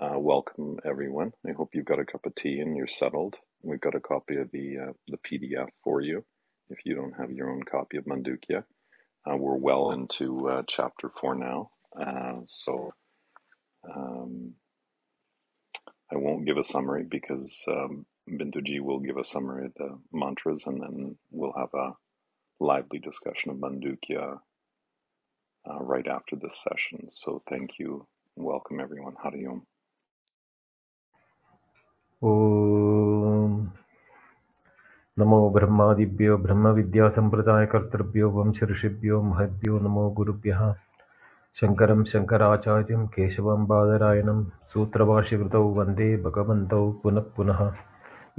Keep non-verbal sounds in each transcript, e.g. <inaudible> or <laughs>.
Uh, welcome, everyone. I hope you've got a cup of tea and you're settled. We've got a copy of the uh, the PDF for you. If you don't have your own copy of Mandukya, uh, we're well into uh, chapter four now. Uh, so um, I won't give a summary because um, Binduji will give a summary of the mantras, and then we'll have a lively discussion of Mandukya uh, right after this session. So thank you. Welcome, everyone. Hari Om. ॐ नमो ब्रह्मादिभ्यो ब्रह्मविद्यासम्प्रदायकर्तृभ्यो वंशऋषिभ्यो महद्भ्यो नमो गुरुभ्यः। शङ्करं शङ्कराचार्यं केशवं बादरायणं सूत्रभाष्यकृतौ वन्दे भगवन्तौ पुनः पुनः।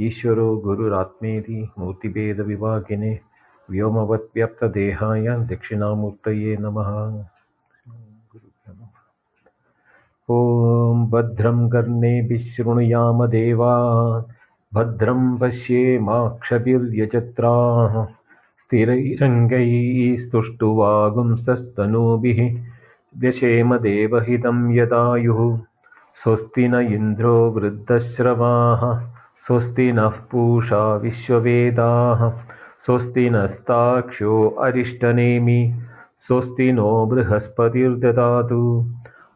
ईश्वरो गुरुरात्मेति मूर्तिभेदविभागिने व्योमवद्व्यप्तदेहाय दक्षिणामूर्तये नमः ॐ भद्रं कर्णेभिः शृणुयाम देवा भद्रं पश्येमाक्षभिर्यजत्राः स्थिरैरङ्गैः स्तुष्टुवागुंसस्तनूभिः व्यशेम देवहितं यदायुः स्वस्ति न इन्द्रो वृद्धश्रवाः स्वस्ति नः पूषा विश्ववेदाः स्वस्ति नस्ताक्ष्यो अरिष्टनेमि स्वस्ति नो बृहस्पतिर्ददातु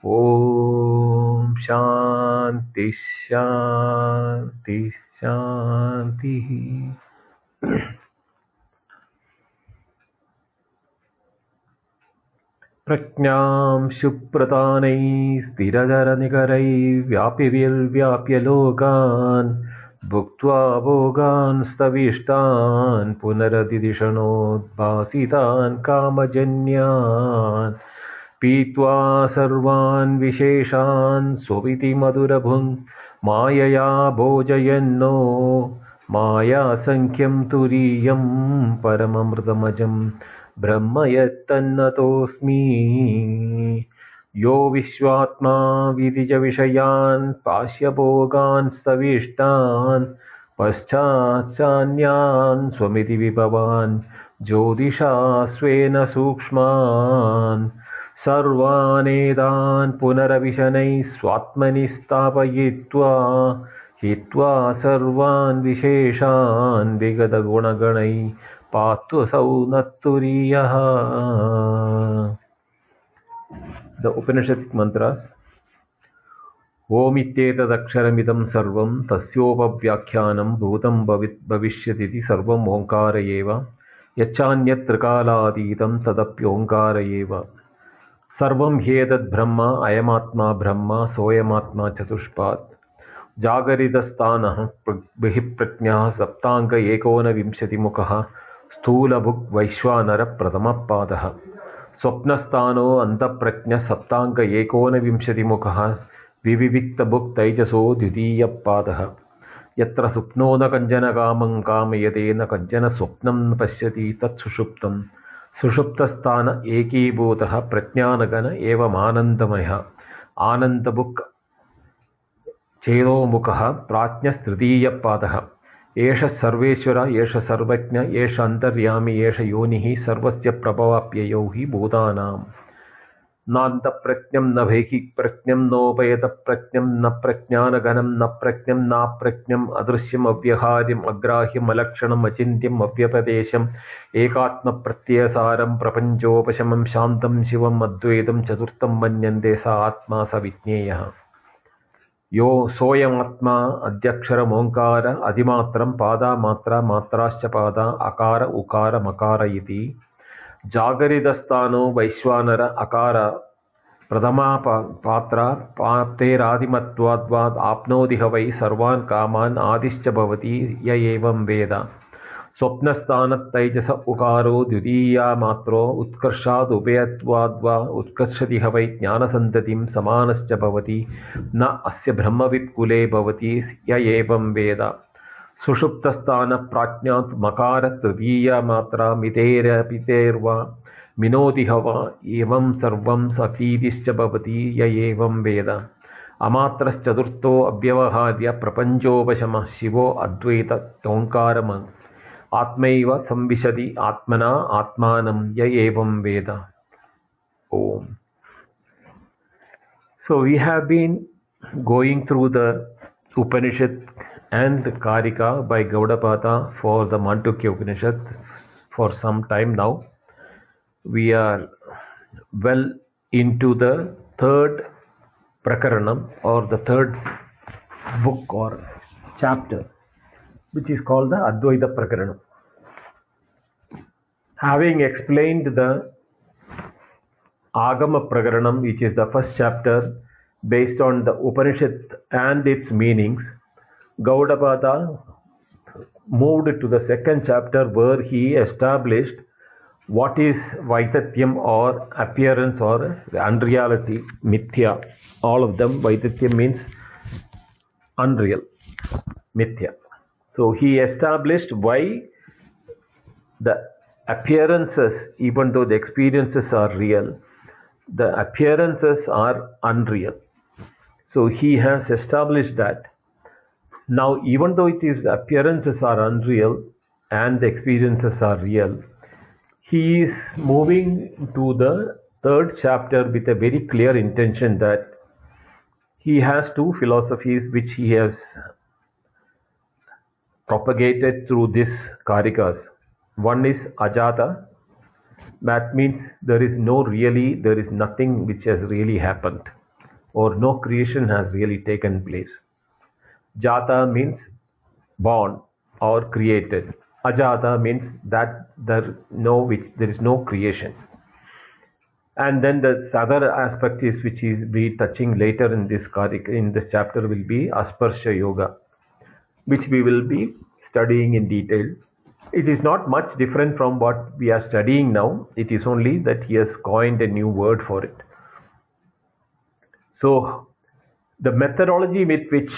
ॐ शान्ति शान्ति शान्तिः। प्रज्ञां शुप्रतानैः स्थिरधरनिकरैर्व्यापिविर्व्याप्य लोकान् भुक्त्वा भोगान् स्तविष्टान् पुनरतिदिषणोद्भासितान् कामजन्यान् पीत्वा सर्वान् विशेषान् स्वपिति मधुरभुङ् मायया भोजयन्नो मायासङ्ख्यं तुरीयं परममृतमजं ब्रह्म यत्तन्नतोऽस्मि यो विश्वात्मा विदिजविषयान् पाश्यभोगान् स्तविष्टान् पश्चाच्चान्यान् स्वमिति विभवान् ज्योतिषा स्वेन सूक्ष्मान् सर्वानेतान् पुनरविशनैः स्वात्मनि स्थापयित्वा हित्वा सर्वान् विशेषान् विगतगुणगणैः तुरीयः द उपनिषत् मन्त्रास् ओमित्येतदक्षरमिदं सर्वं तस्योपव्याख्यानं भूतं भवि भविष्यतीति सर्वम् ओङ्कार एव यच्चान्यत्रिकालातीतं तदप्योङ्कार एव सर्वं ह्येतद्ब्रह्म अयमात्मा ब्रह्म, सोऽयमात्मा चतुष्पात्। जागरितस्थानः बहिःप्रज्ञः, सप्ताङ्ग एकोनविंशतिमुखः, स्थूलभुक् वैश्वानरप्रथमः पादः स्वप्नस्थानो अन्तःप्रज्ञः, सप्ताङ्ग एकोनविंशतिमुखः, विविविक्तभुक् तैजसो द्वितीयः पादः यत्र सुप्नो न कञ्चन कामं, कामयते न कञ्चन स्वप्नं पश्यति तत् सुषुप्तं सुषुप्तस्थान एकीभूतः प्रज्ञानगण एवमानन्दमयः। आनन्दबुक् चेदोमुखः प्राज्ञस्तृतीयपादः। एष सर्वेश्वर एष सर्वज्ञ एष अन्तर्यामि एष योनिः सर्वस्य प्रभवाप्ययौ हि भूतानाम् നാന്തപ്രജ്ഞം നഭേഹി പ്രജ്ഞം നോപയത പ്രജ്ഞം ന പ്രജ്ഞാനഗനം ന പ്രജ്ഞം നാപ്രജ്ഞം അദൃശ്യം അവ്യഹാര്യം അഗ്രാഹ്യം അലക്ഷണം അചിന്യം അവ്യപദേശം ഏകാത്മപ്രത്യയസാരം പ്രപഞ്ചോപശമം ശാന്തം ശിവം അദ്വൈതം ചതുർത്ഥം മന്യന്തേ സ ആത്മാ സ വിജ്ഞേയ. യോ സോയമാത്മാ അധ്യക്ഷരമോങ്കാര അതിമാത്രം പാദമാത്ര മാത്രാശ്ച പാദ അകാര ഉകാരമകാര ഇതി जागरितस्थानो वैश्वानर अकार प्रथमा पा, पात्रा पाप्तेरादिमत्वाद्वात् आप्नोति ह वै सर्वान् कामान् आदिश्च भवति य एवं वेद। स्वप्नस्थानतैजस उकारो द्वितीया मात्रो उत्कर्षादुभयत्वाद्वा उत्कर्षति ह वै ज्ञानसन्ततिं समानश्च भवति। न अस्य ब्रह्मवित्कुले भवति य एवं वेद। सुषुप्तस्थानप्राज्ञात् मकार तृतीया मात्रा मितेरपितेर्वा मिनोति ह वा एवं सर्वं सतीतिश्च भवति य एवं वेद। अमात्रश्चतुर्थो अव्यवहार्य प्रपञ्चोपशमः शिवो अद्वैत ओङ्कारम्। आत्मैव संविशति आत्मना आत्मानं य एवं वेद. So we have been going through the Upanishad and Karika by Gaudapada for the Mandukya Upanishad for some time now. We are well into the third Prakaranam or the third book or chapter, which is called the Advaita Prakaranam. Having explained the Agama Prakaranam, which is the first chapter based on the Upanishad and its meanings, Gaudapada moved to the second chapter where he established what is Vaitatyam or appearance or unreality, Mithya. All of them, Vaitatyam means unreal, Mithya. So he established why the appearances, even though the experiences are real, the appearances are unreal. So he has established that. Now, even though it is appearances are unreal and the experiences are real, he is moving to the third chapter with a very clear intention that he has two philosophies which he has propagated through these karikas. One is ajata, that means there is no really, there is nothing which has really happened, or no creation has really taken place. Jata means born or created. Ajata means that there no which there is no creation. And then the other aspect is which is be touching later in this in this chapter will be Asparsha Yoga, which we will be studying in detail. It is not much different from what we are studying now. It is only that he has coined a new word for it. So the methodology with which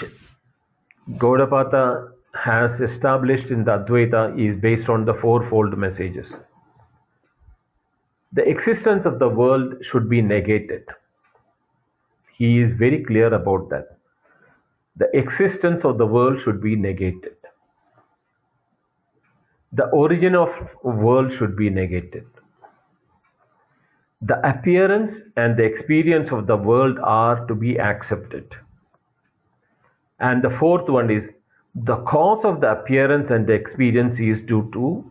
Gaudapada has established in the Advaita is based on the fourfold messages. The existence of the world should be negated. He is very clear about that. The existence of the world should be negated. The origin of world should be negated. The appearance and the experience of the world are to be accepted. And the fourth one is the cause of the appearance and the experience is due to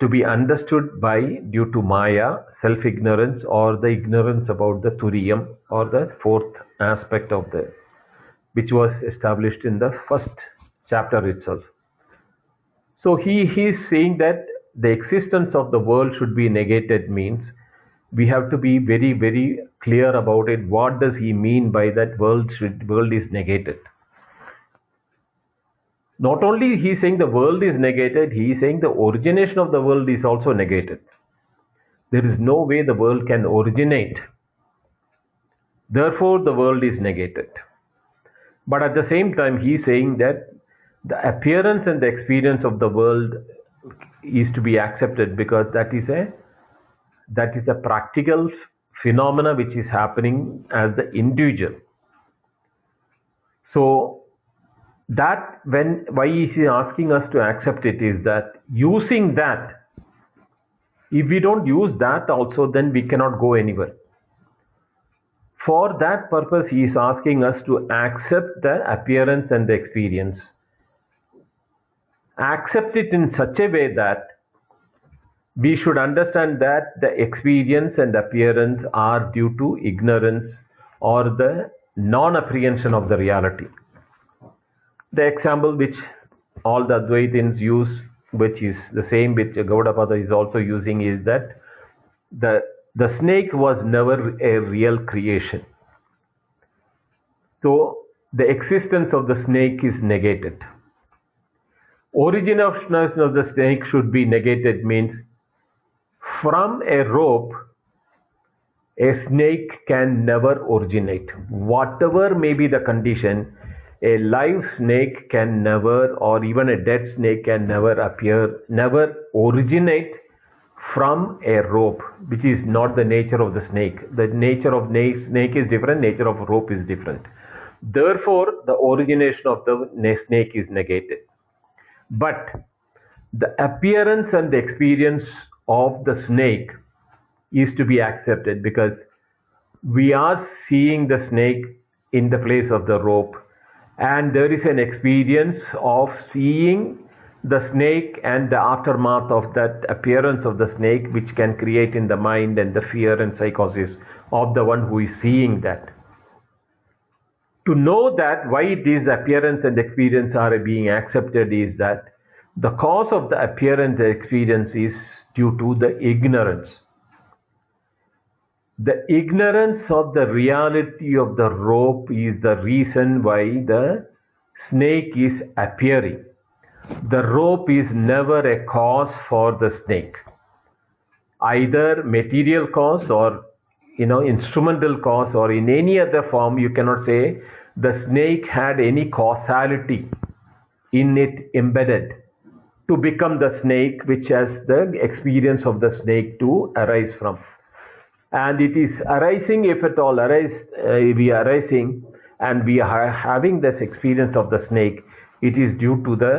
to be understood by due to maya self ignorance or the ignorance about the turiyam or the fourth aspect of the which was established in the first chapter itself. So he, he is saying that the existence of the world should be negated means we have to be very very clear about it. What does he mean by that world should world is negated not only he is saying the world is negated, he is saying the origination of the world is also negated. There is no way the world can originate. Therefore, the world is negated. But at the same time, he is saying that the appearance and the experience of the world is to be accepted because that is a that is a practical phenomena which is happening as the individual. So that when why he is he asking us to accept it is that using that if we don't use that also then we cannot go anywhere. For that purpose he is asking us to accept the appearance and the experience. Accept it in such a way that we should understand that the experience and appearance are due to ignorance or the non apprehension of the reality the example which all the Advaitins use, which is the same which Gaudapada is also using, is that the the snake was never a real creation. So the existence of the snake is negated. Origin of the snake should be negated means from a rope a snake can never originate. Whatever may be the condition, a live snake can never or even a dead snake can never appear never originate from a rope which is not the nature of the snake. The nature of snake is different nature of rope is different. Therefore the origination of the snake is negated. But the appearance and the experience of the snake is to be accepted because we are seeing the snake in the place of the rope and there is an experience of seeing the snake and the aftermath of that appearance of the snake which can create in the mind and the fear and psychosis of the one who is seeing that. To know that why these appearance and experience are being accepted is that the cause of the appearance and experience is due to the ignorance the ignorance of the reality of the rope is the reason why the snake is appearing. The rope is never a cause for the snake. Either material cause or you know instrumental cause or in any other form you cannot say the snake had any causality in it embedded to become the snake which has the experience of the snake to arise from and it is arising if at all arise uh, we are arising and we are having this experience of the snake it is due to the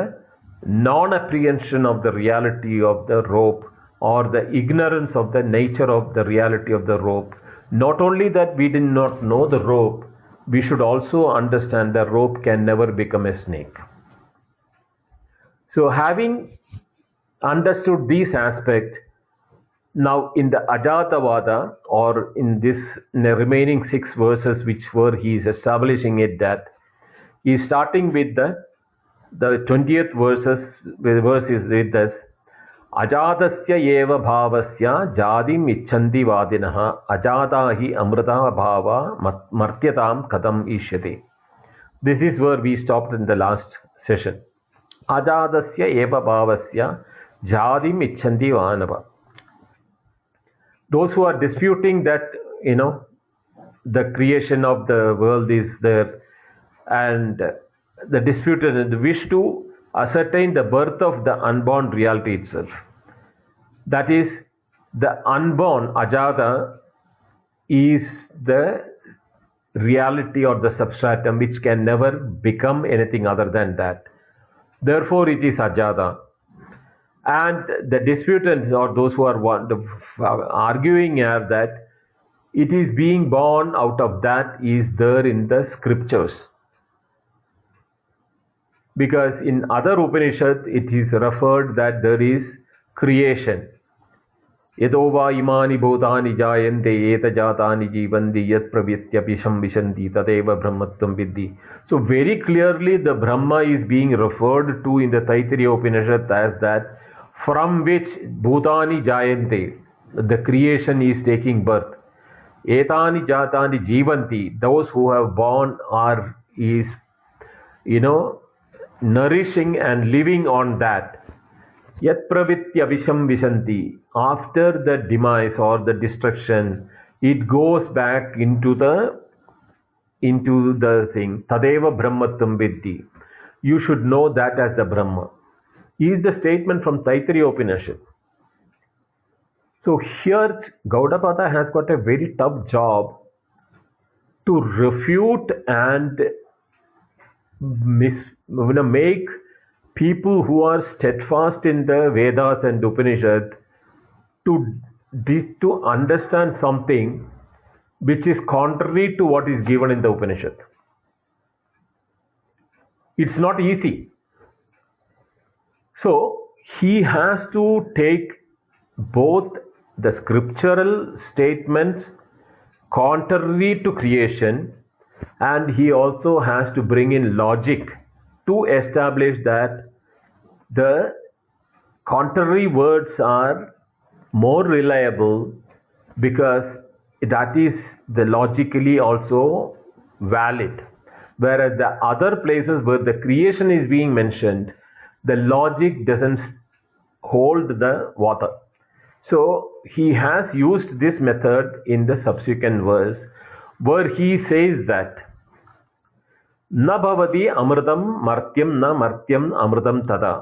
non apprehension of the reality of the rope or the ignorance of the nature of the reality of the rope. Not only that we did not know the rope we should also understand the rope can never become a snake. So having understood these aspect now, in the Ajatavada, or in this in the remaining six verses, which were he is establishing it that he is starting with the the twentieth verses. The verse is with this. अजातस्य एव भावस्य जातिम् इच्छन्ति वादिनः अजाता हि अमृता भावा मर्त्यतां कथम् ईष्यते This is where we stopped in the last session. अजातस्य एव भावस्य जातिम् इच्छन्ति वानव those who are disputing that you know the creation of the world is there and the disputed wish to ascertain the birth of the unborn reality itself. That is the unborn ajata is the reality or the substratum which can never become anything other than that. Therefore it is ajata and the disputants or those who are arguing are that it is being born out of that is there in the scriptures. Because in other Upanishads it is referred that there is creation. यतो वा इमानि भूतानि जायन्ते एतजातानि जीवन्ति यत् प्रवृत्त्यपिशं विशन्ति तदेव ब्रह्मत्वं विद्धि So very clearly the Brahma is being referred to in the Taittiriya Upanishad as that from which bhutani jayante, the creation is taking birth. Etani jatani jivanti, those who have born are is you know nourishing and living on that. Yat pravitya visham vishanti, after the demise or the destruction, it goes back into the into the thing. Tadeva brahmattam vidhi. You should know that as the Brahma is the statement from Taittiriya Upanishad. So here Gaudapada has got a very tough job to refute and mis, make people who are steadfast in the Vedas and Upanishad to, to understand something which is contrary to what is given in the Upanishad. It's not easy. So he has to take both the scriptural statements contrary to creation and he also has to bring in logic to establish that the contrary words are more reliable because that is the logically also valid. Whereas the other places where the creation is being mentioned the logic doesn't hold the water. So he has used this method in the subsequent verse where he says that न भवति अमृतं मर्त्यं न मर्त्यम् अमृतं तदा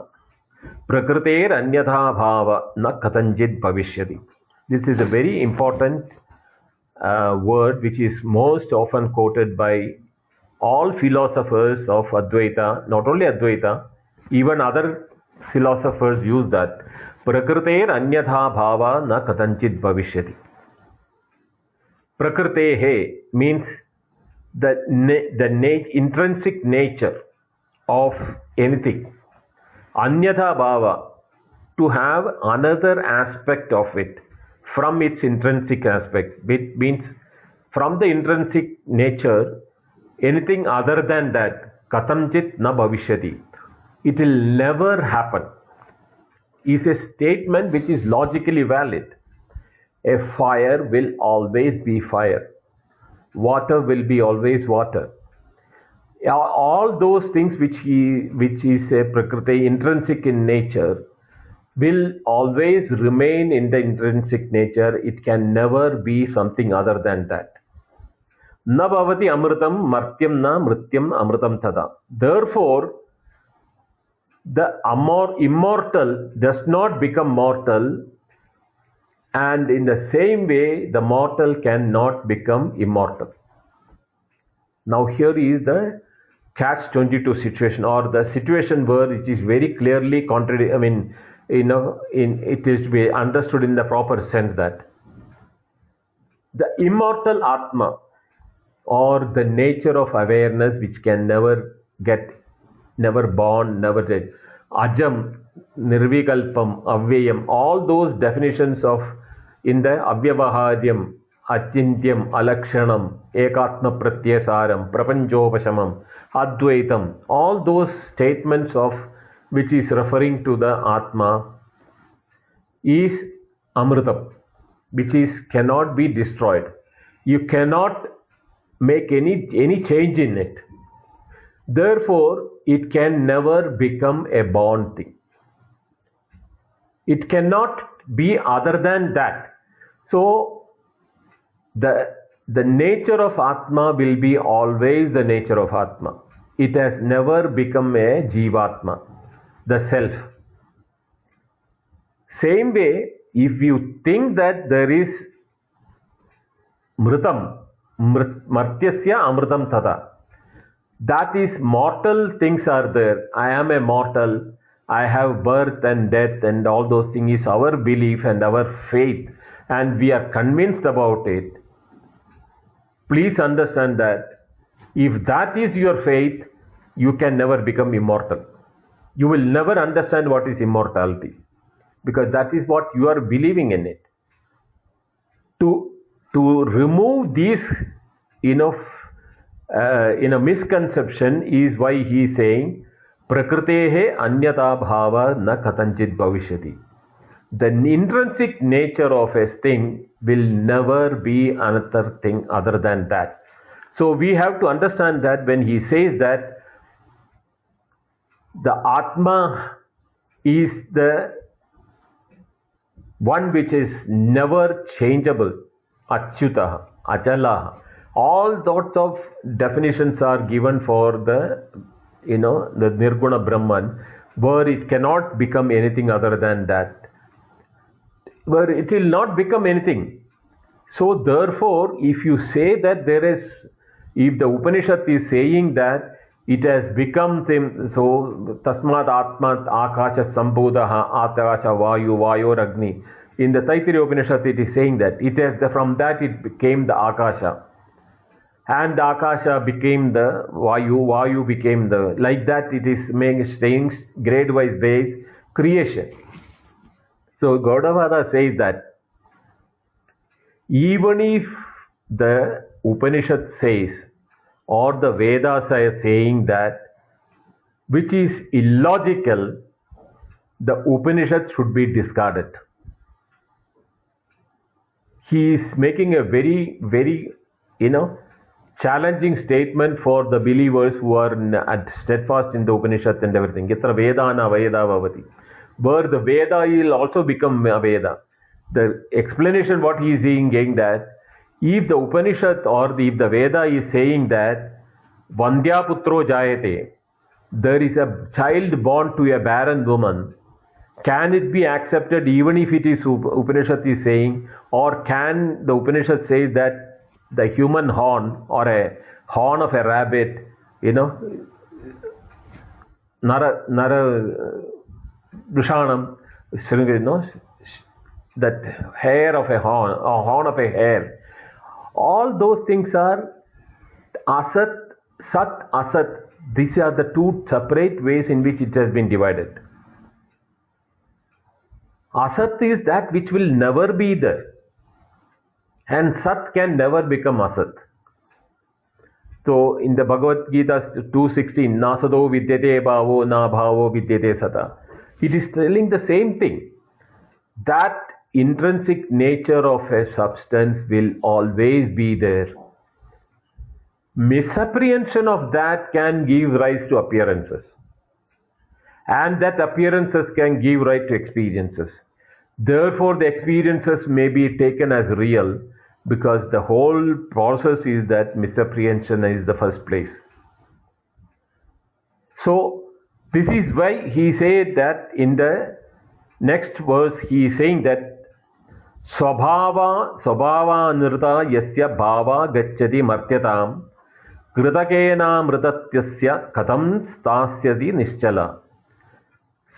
प्रकृतेरन्यथा भाव न कथञ्चित् भविष्यति this is a very important uh, word which is most often quoted by all philosophers of Advaita, not only Advaita, even other philosophers use that. Prakriter anyatha bhava na katanchit bhavishyati. Prakritehe means the, the na- intrinsic nature of anything. Anyatha bhava, to have another aspect of it from its intrinsic aspect, which means from the intrinsic nature, anything other than that, katamchit na bhavishyati, it will never happen is a statement which is logically valid. A fire will always be fire. Water will be always water. All those things which, he, which is a prakriti intrinsic in nature will always remain in the intrinsic nature. It can never be something other than that. Nabhavati amritam martyam na mrityam amritam tada. Therefore, the immortal does not become mortal and in the same way the mortal cannot become immortal. Now here is the catch 22 situation or the situation where it is very clearly contrary i mean you know in it is to be understood in the proper sense that the immortal atma or the nature of awareness which can never get never born never dead. Ajam nirvikalpam avyayam all those definitions of in the avyavaharyam achintyam alakshanam ekatma pratyasaram prapanchopashamam advaitam all those statements of which is referring to the atma is amritam which is cannot be destroyed. You cannot make any any change in it therefore it can never become a born thing. It cannot be other than that. So the the nature of atma will be always the nature of atma. It has never become a jivatma the self. Same way if you think that there is mritam mrit- martyasya amritam tada that is mortal things are there. I am a mortal. I have birth and death and all those things is our belief and our faith. And we are convinced about it. Please understand that. If that is your faith you can never become immortal. You will never understand what is immortality. Because that is what you are believing in it. To to remove these you know uh, a misconception is why he is saying prakritehe anyata bhava na katanchit bhavishyati. The intrinsic nature of a thing will never be another thing other than that. So we have to understand that when he says that the atma is the one which is never changeable, achyutah, achalah. All sorts of definitions are given for the, you know, the nirguna Brahman, where it cannot become anything other than that. Where it will not become anything. So therefore, if you say that there is, if the Upanishad is saying that it has become them, so tasmad atma akasha sambodha akasha vayu vayor agni. In the Taittiriya Upanishad, it is saying that it has from that it became the akasha, and akasha became the vayu, vayu became the like that. It is making saying grade wise base creation. So Gaudapada says that even if the Upanishad says or the Vedas are saying that which is illogical, the Upanishad should be discarded. He is making a very, very, you know, challenging statement for the believers who are at- uh, steadfast in the Upanishad and everything. Yatra Vedana Veda Bhavati. Where the Veda will also become a Veda. The explanation what he is saying that if the Upanishad or the, if the Veda is saying that Vandya Putro Jayate, there is a child born to a barren woman, can it be accepted even if it is Upanishad is saying, or can the Upanishad say that the human horn or a horn of a rabbit, you know, Nara, Nara, Dushanam, you know, that hair of a horn, or horn of a hare. all those things are asat, sat, asat, these are the two separate ways in which it has been divided. Asat is that which will never be there. And Sat can never become Asat. So in the Bhagavad Gita 2.16, Nasado vidyate bhavo na bhavo vidyate sata. It is telling the same thing. That intrinsic nature of a substance will always be there. Misapprehension of that can give rise to appearances. And that appearances can give rise to experiences. Therefore, the experiences may be taken as real because the whole process is that misapprehension is the first place. So, this is why he said that in the next verse, he is saying that स्वभाव स्वभावानृता यस्य भावा गच्छति मर्त्यतां कृतकेनामृतत्यस्य कथं स्थास्यति निश्चल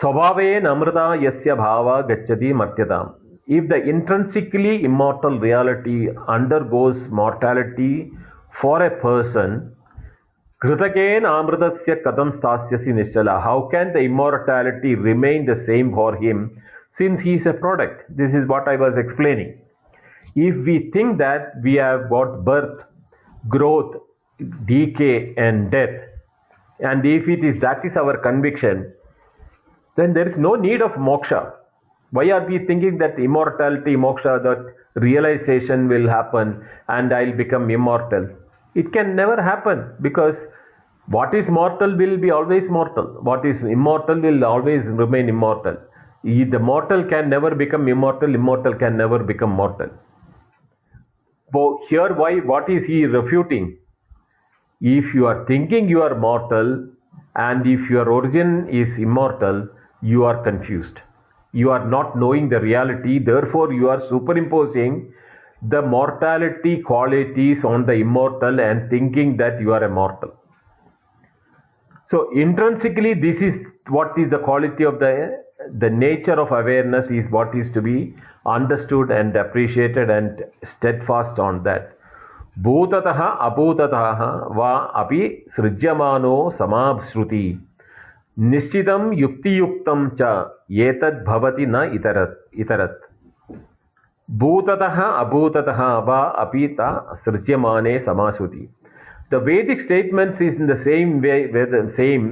स्वभावेनामृता यस्य भावा गच्छति मर्त्यताम् if the intrinsically immortal reality undergoes mortality for a person, Kritaken Amritasya Kadam Stasyasi Nishala, how can the immortality remain the same for him since he is a product? This is what I was explaining. If we think that we have got birth, growth, decay, and death, and if it is that is our conviction, then there is no need of moksha why are we thinking that immortality, moksha, that realization will happen and I'll become immortal? It can never happen because what is mortal will be always mortal. What is immortal will always remain immortal. The mortal can never become immortal, immortal can never become mortal. So here why what is he refuting? If you are thinking you are mortal and if your origin is immortal, you are confused you are not knowing the reality therefore you are superimposing the mortality qualities on the immortal and thinking that you are a mortal so intrinsically this is what is the quality of the the nature of awareness is what is to be understood and appreciated and steadfast on that भूततः अभूततः वा अपि सृज्यमानो समाश्रुति निश्चितं युक्तियुक्तं च एतद्भवति न इतर इतरत्। भूततः, अभूततः वा अपि त सृज्यमाने समासुति। The Vedic statements is in the same way way the same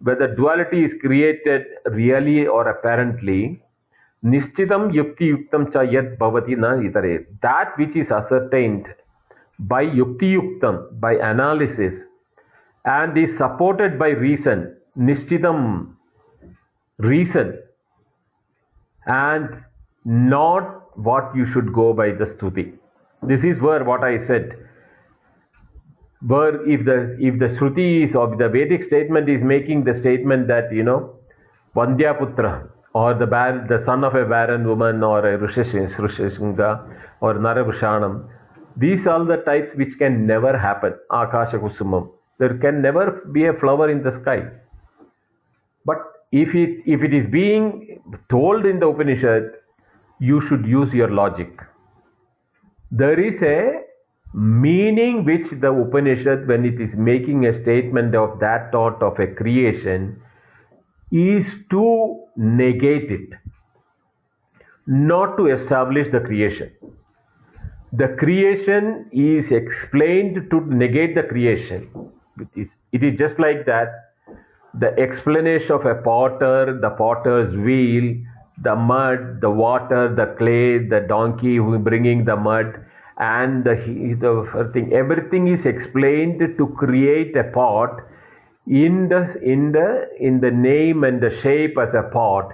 way the duality is created really are apparently निश्चितं युक्तियुक्तं च यद् भवति न इतरे। That which is asserted by युक्तियुक्तं by analysis and is supported by reason निश्चितं reason and not what you should go by the stuti. This is where what i said. Where if the if the shruti is or the vedic statement is making the statement that you know vandyaputra or the bar, the son of a barren woman or a rishishunga or naravushanam these are the types which can never happen. Akasha kusumam. There can never be a flower in the sky. But if it, if it is being told in the Upanishad, you should use your logic. There is a meaning which the Upanishad, when it is making a statement of that thought of a creation, is to negate it, not to establish the creation. The creation is explained to negate the creation. It is, it is just like that the explanation of a potter, the potter's wheel, the mud, the water, the clay, the donkey who bringing the mud, and the, the thing, everything is explained to create a pot in the in the in the name and the shape as a pot.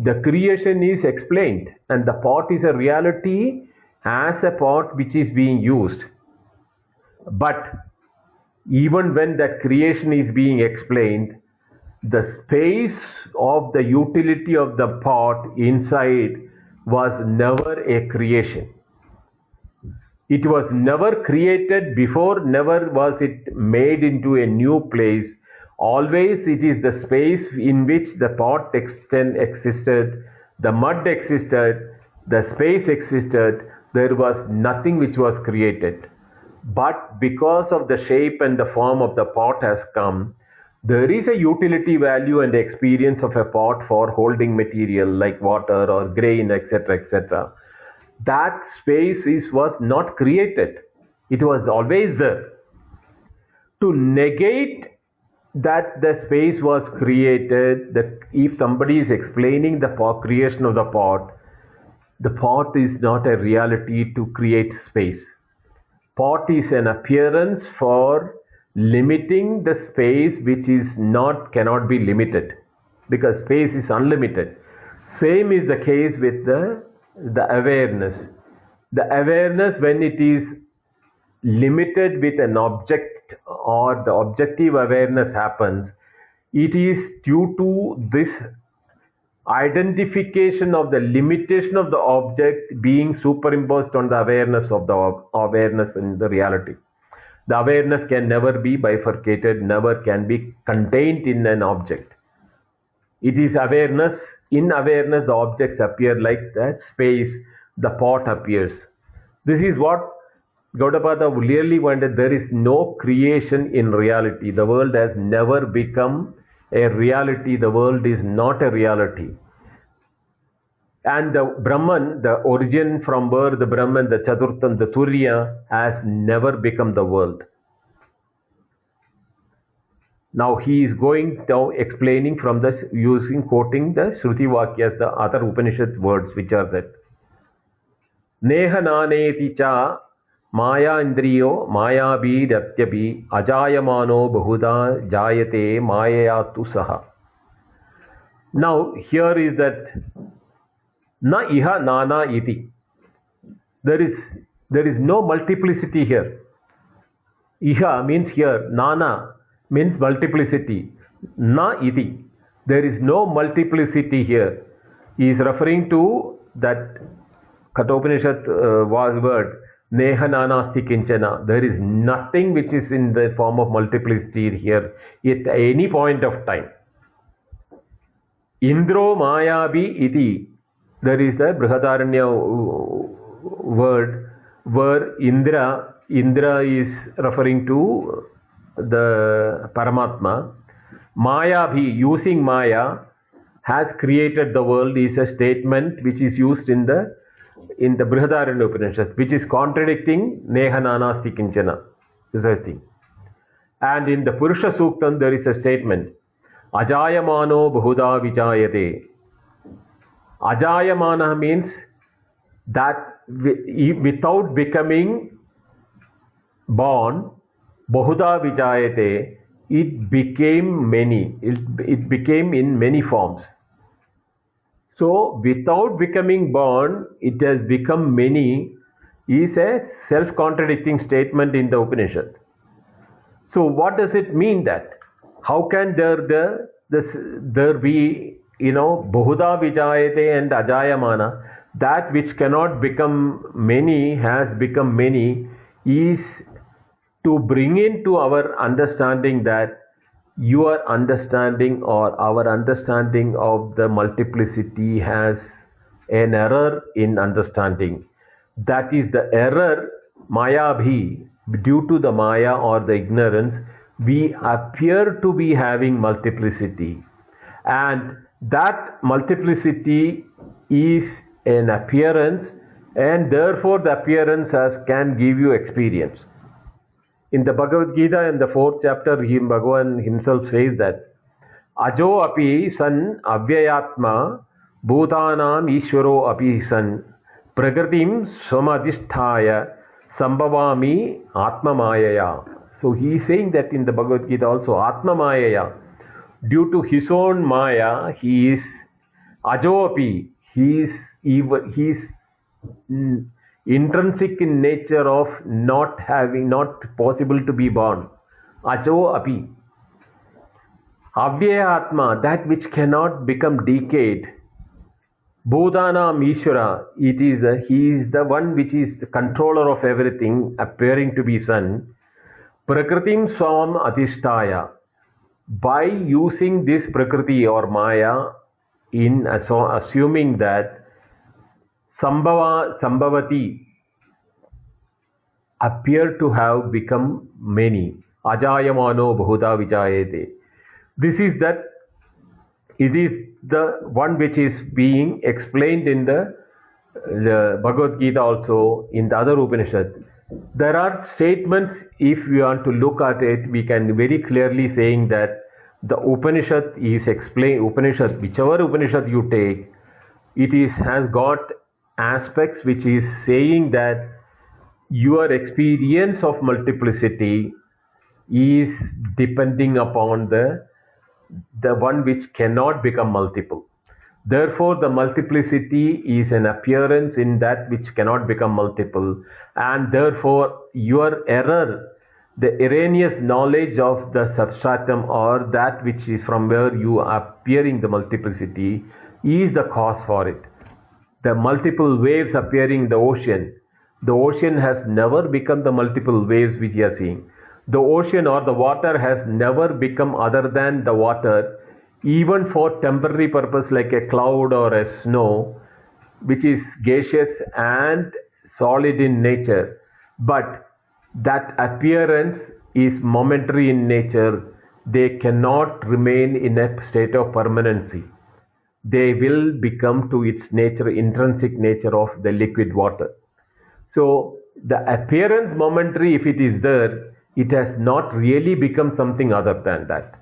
The creation is explained, and the pot is a reality as a pot which is being used. But even when that creation is being explained, the space of the utility of the pot inside was never a creation. It was never created before, never was it made into a new place. Always it is the space in which the pot extend, existed, the mud existed, the space existed, there was nothing which was created. But because of the shape and the form of the pot has come, there is a utility value and experience of a pot for holding material like water or grain, etc., etc. That space is was not created; it was always there. To negate that the space was created, that if somebody is explaining the creation of the pot, the pot is not a reality to create space. Pot is an appearance for limiting the space which is not cannot be limited because space is unlimited. Same is the case with the the awareness. The awareness when it is limited with an object or the objective awareness happens, it is due to this identification of the limitation of the object being superimposed on the awareness of the awareness in the reality. The awareness can never be bifurcated, never can be contained in an object. It is awareness. In awareness, the objects appear like that space, the pot appears. This is what Gaudapada clearly wanted. There is no creation in reality. The world has never become a reality. The world is not a reality. And the Brahman, the origin from where the Brahman, the Chaturtan, the Turiya, has never become the world. Now he is going down explaining from this using quoting the Shruti Vakyas, the other Upanishad words which are that. Neha naneti cha माया इंद्रियो मायाभी अजायमानो बहुधा जायते मायया तु सह now here is that न इह नाना इति। There is there is no multiplicity here इह मीन्स हियर नाना मीन्स मल्टीप्लिसिटी न इति। There is no multiplicity here is referring to that Kathopanishad uh, was word Neha kinchana. There is nothing which is in the form of multiplicity here at any point of time. Indro Mayavi iti there is the Brihadaranya uh, word where Indra, Indra is referring to the Paramatma. Maya bhi, using Maya, has created the world is a statement which is used in the in the Brihadaranya Upanishad, which is contradicting Neha Nanasti Kinchana. This is the thing. And in the Purusha Suktam, there is a statement, Ajayamano Bahuda Vijayate. Ajayamana means that without becoming born, Bahuda Vijayate, it became many. It, it became in many forms. So, without becoming born, it has become many is a self contradicting statement in the Upanishad. So, what does it mean that? How can there, there be you know, Bahuda Vijayate and Ajayamana, that which cannot become many has become many, is to bring into our understanding that your understanding or our understanding of the multiplicity has an error in understanding. That is the error, Maya Bhi, due to the Maya or the ignorance, we appear to be having multiplicity. And that multiplicity is an appearance and therefore the appearance has, can give you experience. In the Bhagavad Gita in the fourth chapter, he, Bhagavan himself says that Ajo api san avyayatma bhutanam ishvaro api san prakritim swamadhisthaya sambhavami atma mayaya. So he is saying that in the Bhagavad Gita also atma mayaya due to his own maya, he is ajopi, he is he is mm, intrinsic in nature of not having, not possible to be born. Ajo api. Avyaya that which cannot become decayed. Bodhana Mishra, it is a, he is the one which is the controller of everything, appearing to be Son. Prakritim Swam Adhishtaya, by using this prakriti or maya in assuming that sambhava sambhavati appear to have become many. Ajayamano Bahuda Vijayate. This is that it is the one which is being explained in the, the Bhagavad Gita also in the other Upanishad. There are statements, if we want to look at it, we can very clearly saying that the Upanishad is explain Upanishad, whichever Upanishad you take, it is has got aspects which is saying that your experience of multiplicity is depending upon the the one which cannot become multiple. Therefore, the multiplicity is an appearance in that which cannot become multiple, and therefore, your error, the erroneous knowledge of the substratum or that which is from where you are appearing the multiplicity, is the cause for it. The multiple waves appearing in the ocean, the ocean has never become the multiple waves which you are seeing. The ocean or the water has never become other than the water. Even for temporary purpose like a cloud or a snow which is gaseous and solid in nature. But that appearance is momentary in nature. They cannot remain in a state of permanency they will become to its nature intrinsic nature of the liquid water so the appearance momentary if it is there it has not really become something other than that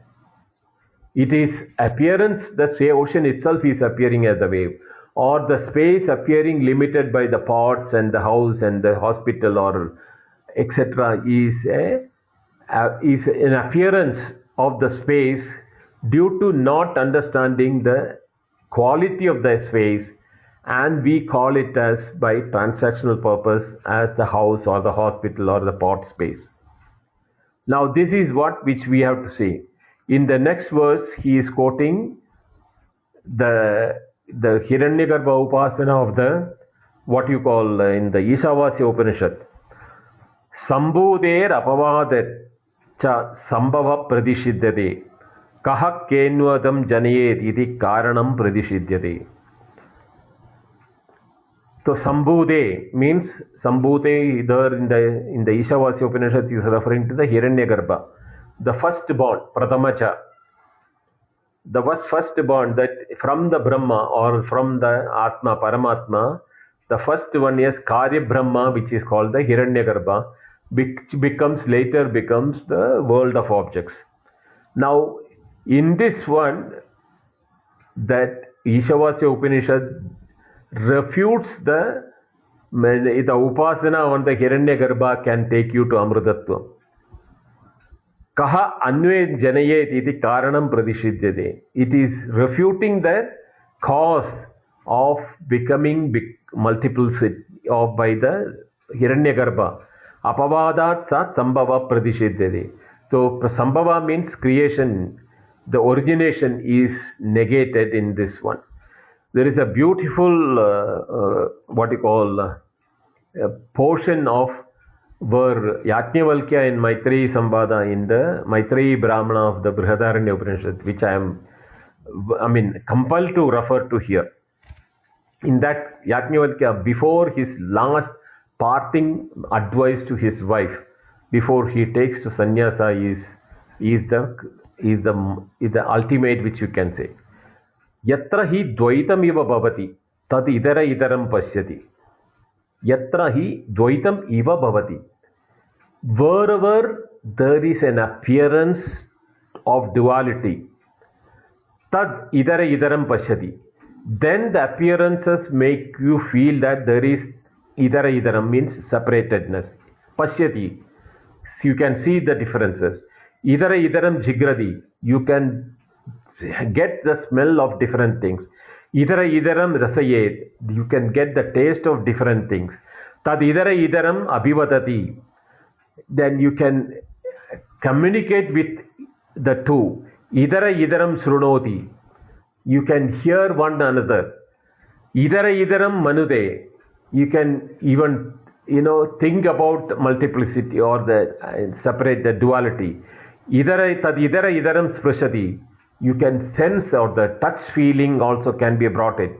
it is appearance, the say ocean itself is appearing as a wave, or the space appearing limited by the pots and the house and the hospital or etc. is a, a, is an appearance of the space due to not understanding the quality of the space and we call it as by transactional purpose as the house or the hospital or the pot space. Now this is what which we have to see. In the next verse, he is quoting the the Hiranyagarbha Upasana of the what you call uh, in the Ishavasya Upanishad. Sambhuder apavadat cha sambhava pradishidyate कह केन्वत जनएत कारण प्रतिषिध्य तो संभूते mean संभूते Ishavasya Upanishad is गर्भ the first बॉन्ड प्रथम च। द वस्ट फ़र्स्ट बॉन्ड दट फ्रॉम द ब्रह्म और फ्रॉम द आत्मा परमात्मा द फ़र्स्ट वन इज़ कार्य ब्रह्म which is called the Hiranyagarbha which becomes later becomes the world of objects now in this one, that Ishavasya Upanishad refutes the the upasana on the Hiranyagarbha can take you to Amrutatva. कहा अन्वे जनयेत इति कारणम प्रतिषिध्यते it is refuting the cause of becoming multiples of by the hiranyagarbha apavadat sa sambhava pradishidyate so sambhava means creation the origination is negated in this one there is a beautiful uh, uh, what you call uh, portion of were Yajnavalkya in Maitreyi Samvada in the Maitreyi Brahmana of the Brihadaranya Upanishad, which I am, I mean, compelled to refer to here. In that Yajnavalkya, before his last parting advice to his wife, before he takes to sannyasa, is is the is the is the ultimate which you can say. Yatra hi dvaitam iva bhavati tad idara idaram pasyati. Yatra hi dvaitam iva bhavati wherever there is an appearance of duality, tad idara idaram pashyati, then the appearances make you feel that there is idara idaram means separatedness. Pashyati, you can see the differences. Idara idaram jigradi, you can get the smell of different things. Idara idaram rasayet, you can get the taste of different things. Tad idara idaram abhivadati, then you can communicate with the two. Idara idaram srunoti. You can hear one another. Idara idaram manude. You can even you know think about multiplicity or the uh, separate the duality. Idara tad idara idaram sprashati. You can sense or the touch feeling also can be brought in.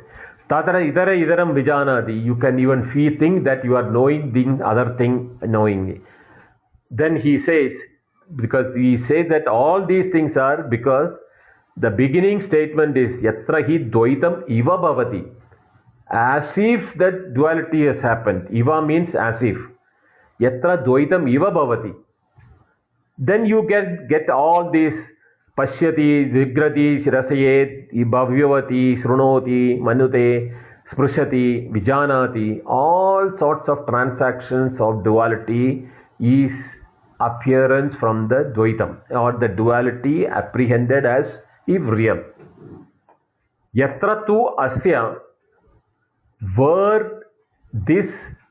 Tatara idara idaram vijanati. You can even feel, think that you are knowing the other thing knowingly. Then he says, because he says that all these things are because the beginning statement is yatra hi dvaitam iva bhavati. As if that duality has happened. Iva means as if. Yatra dvaitam iva then you can get all these Pashyati, Zigrati, Shirasayet, Bhavyavati, Srunoti, Manute, Sprushati, Vijanati, all sorts of transactions of duality is appearance from the Dvaitam or the duality apprehended as if real. Yatra tu asya, where this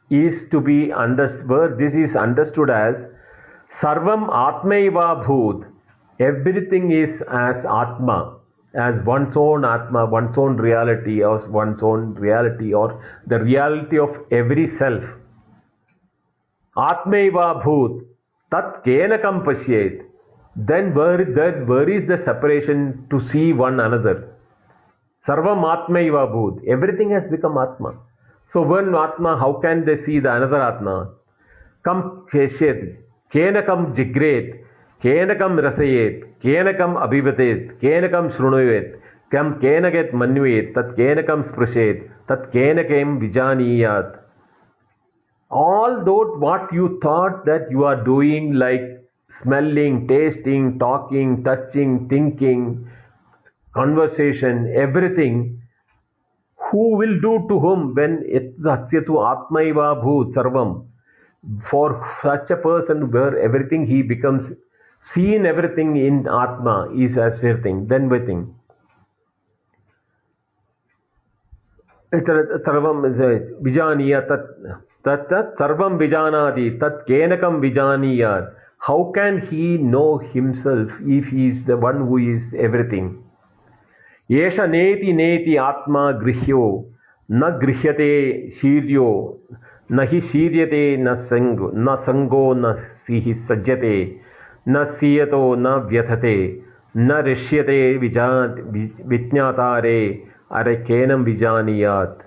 is to be understood, where this is understood as sarvam atmaiva bhut everything is as atma as one's own atma one's own reality or one's own reality or the reality of every self. Atmaiva bhut tat kenakam pashyet. Then where, that, where is the separation to see one another? Sarvam atmaiva bhut everything has become atma. So when atma how can they see the another atma? Kam keshet kenakam jigret केनकं रसयेत् केनकम् अभिवतेत् केनकं शृणुवेत् कं केनकेत् मन्वेत् तत् केनकं स्पृशेत् तत् केनकें विजानीयात् all those what you thought that you are doing like smelling tasting talking touching thinking conversation everything who will do to whom when yatyatu atmaiva bhut sarvam for such a person where everything he becomes seen everything in Atma is as everything, then within. सर्वं विजानीय तत् तत् तत् सर्वं विजानाति तत् केनकं विजानीयात् how can he know himself if he is the one who is everything एष नेति नेति आत्मा गृह्यो न गृह्यते शीर्यो न ही सीरियते न संग, न संगो न सी सज्जते, न सीयतो न व्यथते, न ऋष्यते विजा विज्ञाता रे अरे केनम विजानियात।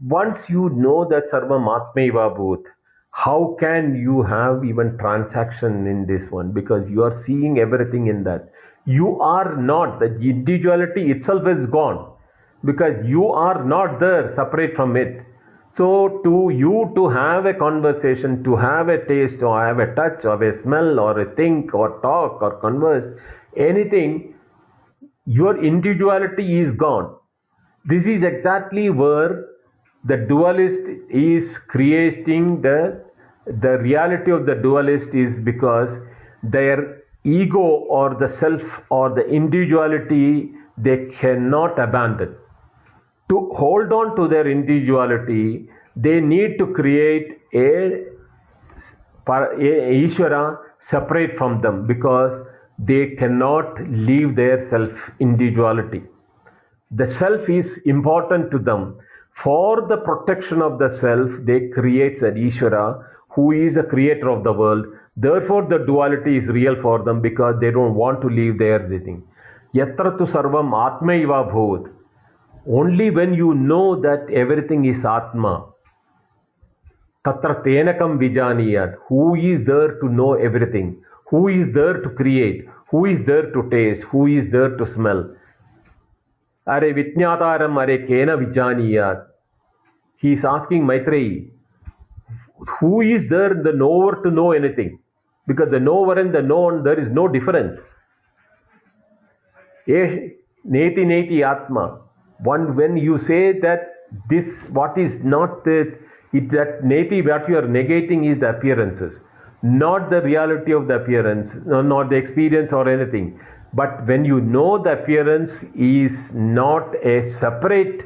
वंस यू नो दैट सर्व आत्मैव भूत how can you have even transaction in this one because you are seeing everything in that you are not the individuality itself is gone because you are not there separate from it so to you to have a conversation to have a taste or have a touch or a smell or a think or talk or converse anything your individuality is gone. This is exactly where the dualist is creating the the reality of the dualist is because their ego or the self or the individuality they cannot abandon to hold on to their individuality they need to create a, a ishvara separate from them because they cannot leave their self individuality the self is important to them for the protection of the self, they create an Ishvara who is a creator of the world. Therefore, the duality is real for them because they don't want to leave their thing. Yatra tu sarvam atmaiva bhut. Only when you know that everything is Atma, tatra tenakam vijaniyat. Who is there to know everything? Who is there to create? Who is there to taste? Who is there to smell? Are Vitnyataram Are Kena Vijaniyat. He is asking Maitreyi, who is there the knower to know anything? Because the knower and the known, there is no difference. Neti Neti Atma. One, when you say that this, what is not the, it, that native what you are negating is the appearances, not the reality of the appearance, not the experience or anything. But when you know the appearance is not a separate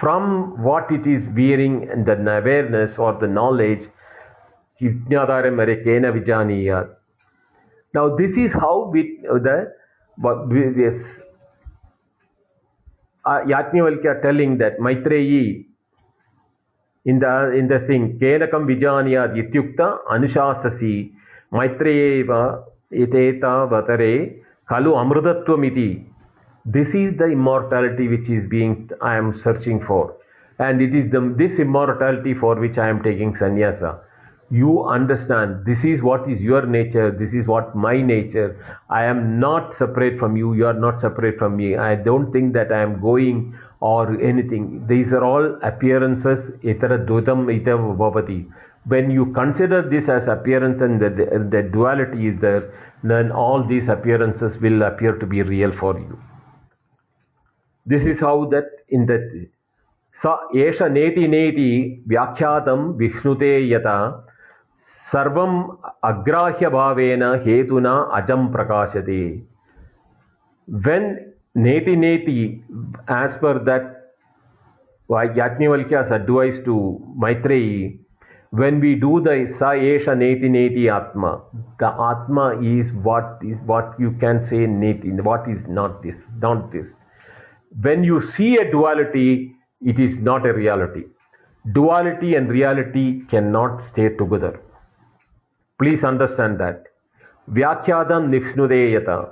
from what it is bearing and the awareness or the knowledge, now this is how we, the this, uh, Yajnavalkya telling that Maitreyi in the in the thing Kenakam vijanya, Yityukta Anushasasi Maitreyeva Iteta Vatare Kalu Amrutatwamiti. This is the immortality which is being I am searching for. And it is the, this immortality for which I am taking sannyasa You understand this is what is your nature, this is what my nature. I am not separate from you, you are not separate from me. I don't think that I am going or anything. These are all appearances, itara dudam ita bhavati. When you consider this as appearance and the, the, the duality is there, then all these appearances will appear to be real for you. This is how that in that स एष नेति नेति व्याख्यातं विष्णुते यथा सर्व अग्राह्य भाव हेतु अजम प्रकाशते। When नेति नेति as per that Yajnavalkya advise to Maitreyi when we do the एष नेति नेति आत्मा द आत्मा is what is what you can say नेति what is not this not this when you see a duality it is not a reality duality and reality can not stay together. Please understand that. Vyakhyatam nishnudeyata.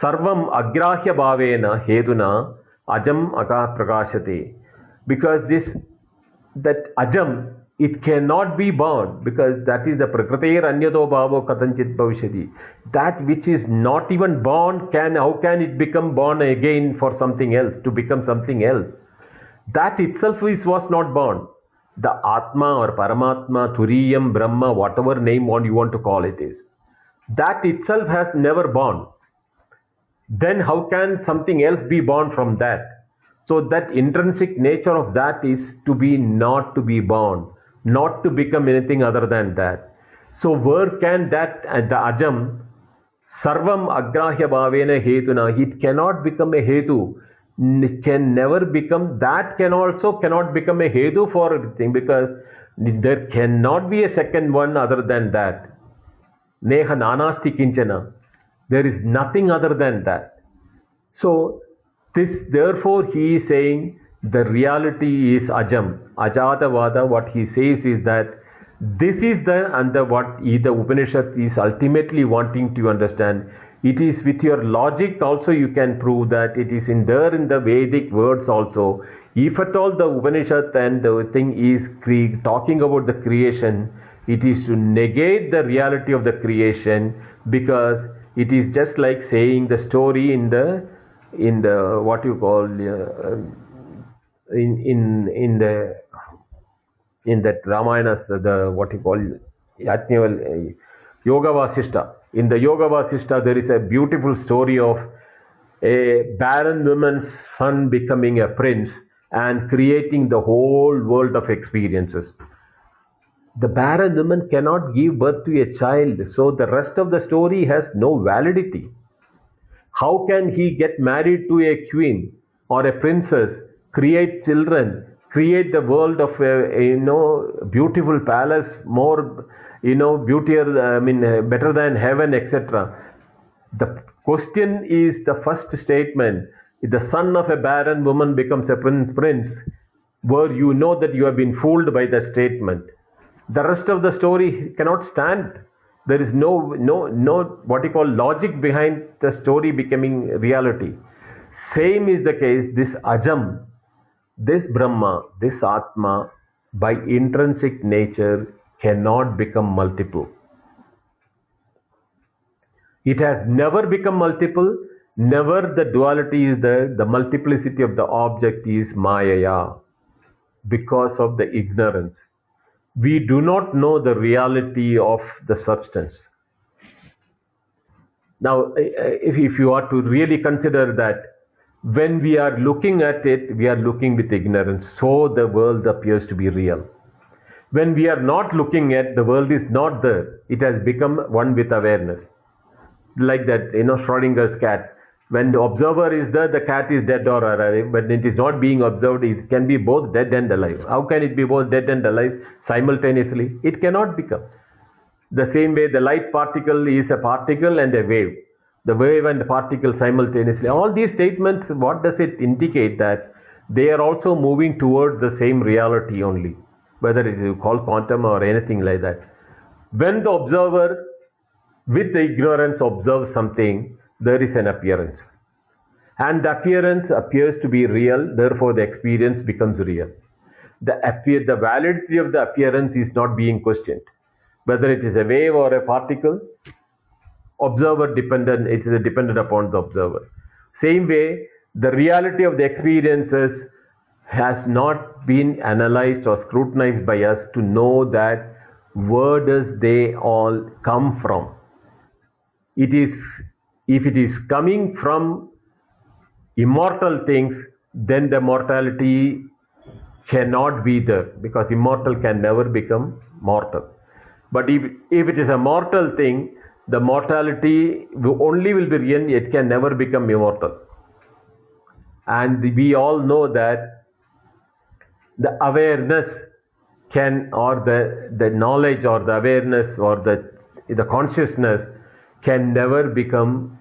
Sarvam agrahya bhavena heduna ajam aka prakashate. Because this, that ajam, it cannot be born because that is the prakriteer anyado bhavo katanchit bhavishyati. That which is not even born can, how can it become born again for something else, to become something else? that itself is, was not born. The Atma or Paramatma, Turiyam, Brahma, whatever name one you want to call it is, that itself has never born. Then how can something else be born from that? So that intrinsic nature of that is to be not to be born, not to become anything other than that. So where can that uh, the ajam sarvam agrahya bhavena hetuna it cannot become a hetu can never become that can also cannot become a hedu for everything because there cannot be a second one other than that. Neha nanasti kinchana. There is nothing other than that. So this therefore he is saying the reality is ajam. Ajatavada what he says is that this is the and the what the upanishad is ultimately wanting to understand it is with your logic also you can prove that it is in there in the Vedic words also. If at all the Upanishad and the thing is cre- talking about the creation, it is to negate the reality of the creation because it is just like saying the story in the in the what you call uh, in in in the in that Ramayana the what you call Yajnaval, uh, Yoga Vasishta in the Yoga Vasishta, there is a beautiful story of a barren woman's son becoming a prince and creating the whole world of experiences. The barren woman cannot give birth to a child, so the rest of the story has no validity. How can he get married to a queen or a princess, create children, create the world of a, a you know beautiful palace, more you know, beautier, I mean, uh, better than heaven, etc. The question is the first statement. If the son of a barren woman becomes a prince, prince, where you know that you have been fooled by the statement. The rest of the story cannot stand. There is no, no, no, what you call logic behind the story becoming reality. Same is the case, this Ajam, this Brahma, this Atma, by intrinsic nature cannot become multiple. It has never become multiple. Never the duality is there. The multiplicity of the object is Maya because of the ignorance. We do not know the reality of the substance. Now, if, you are to really consider that when we are looking at it, we are looking with ignorance. So the world appears to be real when we are not looking at the world is not there it has become one with awareness. Like that you know schrodinger's cat. When the observer is there the cat is dead or alive. But it is not being observed it can be both dead and alive. How can it be both dead and alive simultaneously? It cannot become. The same way the light particle is a particle and a wave. The wave and the particle simultaneously. All these statements what does it indicate that they are also moving towards the same reality only whether it is called quantum or anything like that. When the observer with the ignorance observes something, there is an appearance. And the appearance appears to be real, therefore the experience becomes real. The, appear, the validity of the appearance is not being questioned. Whether it is a wave or a particle, observer dependent, it is dependent upon the observer. Same way, the reality of the experiences has not been analyzed or scrutinized by us to know that where does they all come from. It is if it is coming from immortal things, then the mortality cannot be there because immortal can never become mortal. But if, if it is a mortal thing, the mortality only will be real, it can never become immortal. And we all know that the awareness can, or the, the knowledge or the awareness or the, the consciousness can never become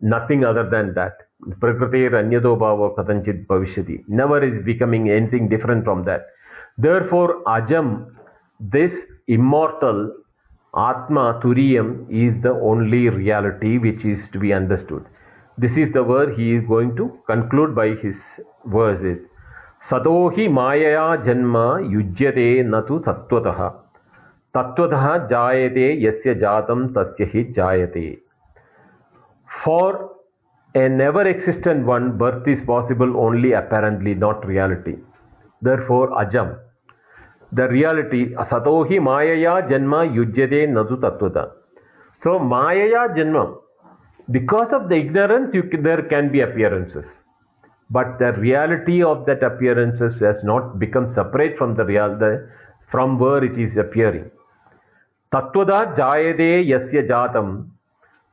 nothing other than that. Prakritir anyado bhava katanchit bhavishyati. Never is becoming anything different from that. Therefore, ajam, this immortal Atma Turiyam is the only reality which is to be understood. This is the word he is going to conclude by his verses. सतो हि मायया जन्म युज्यते न तु सत्त्वतः। तत्त्वतः जायते, यस्य जातं तस्य हि जायते। For a never existent one birth is possible only apparently not reality there for अजम द रियालिटी सतो हि मायया जन्म युज्यते न तु तत्त्वतः सो मायया जन्म because of the ignorance you there can be appearances But the reality of that appearances has not become separate from the real, the, from where it is appearing. Tattvada jayate Yasya Jatam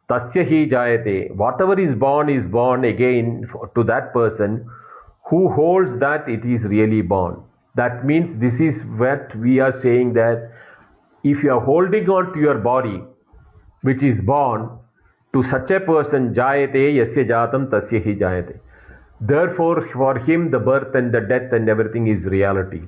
Tasya hi jayate. Whatever is born is born again to that person who holds that it is really born. That means this is what we are saying that if you are holding on to your body, which is born, to such a person, jayate yasya jatam tasya hi jayate. Therefore, for him, the birth and the death and everything is reality.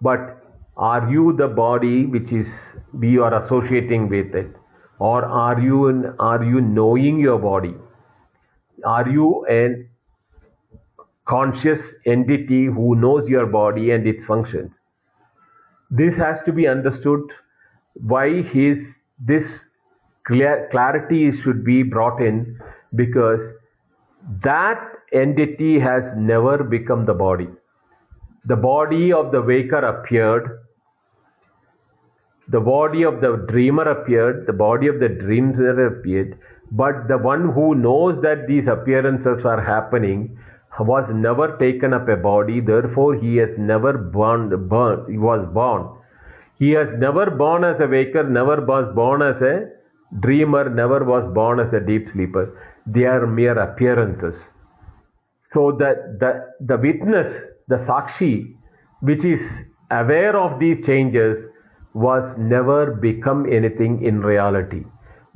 But are you the body which is we are associating with it? or are you in, are you knowing your body are you a conscious entity who knows your body and its functions this has to be understood why his this clear, clarity should be brought in because that entity has never become the body the body of the waker appeared the body of the dreamer appeared, the body of the dreamer appeared, but the one who knows that these appearances are happening was never taken up a body, therefore he has never born, born he was born. He has never born as a waker, never was born as a dreamer, never was born as a deep sleeper. They are mere appearances. So the, the, the witness, the sakshi, which is aware of these changes, was never become anything in reality.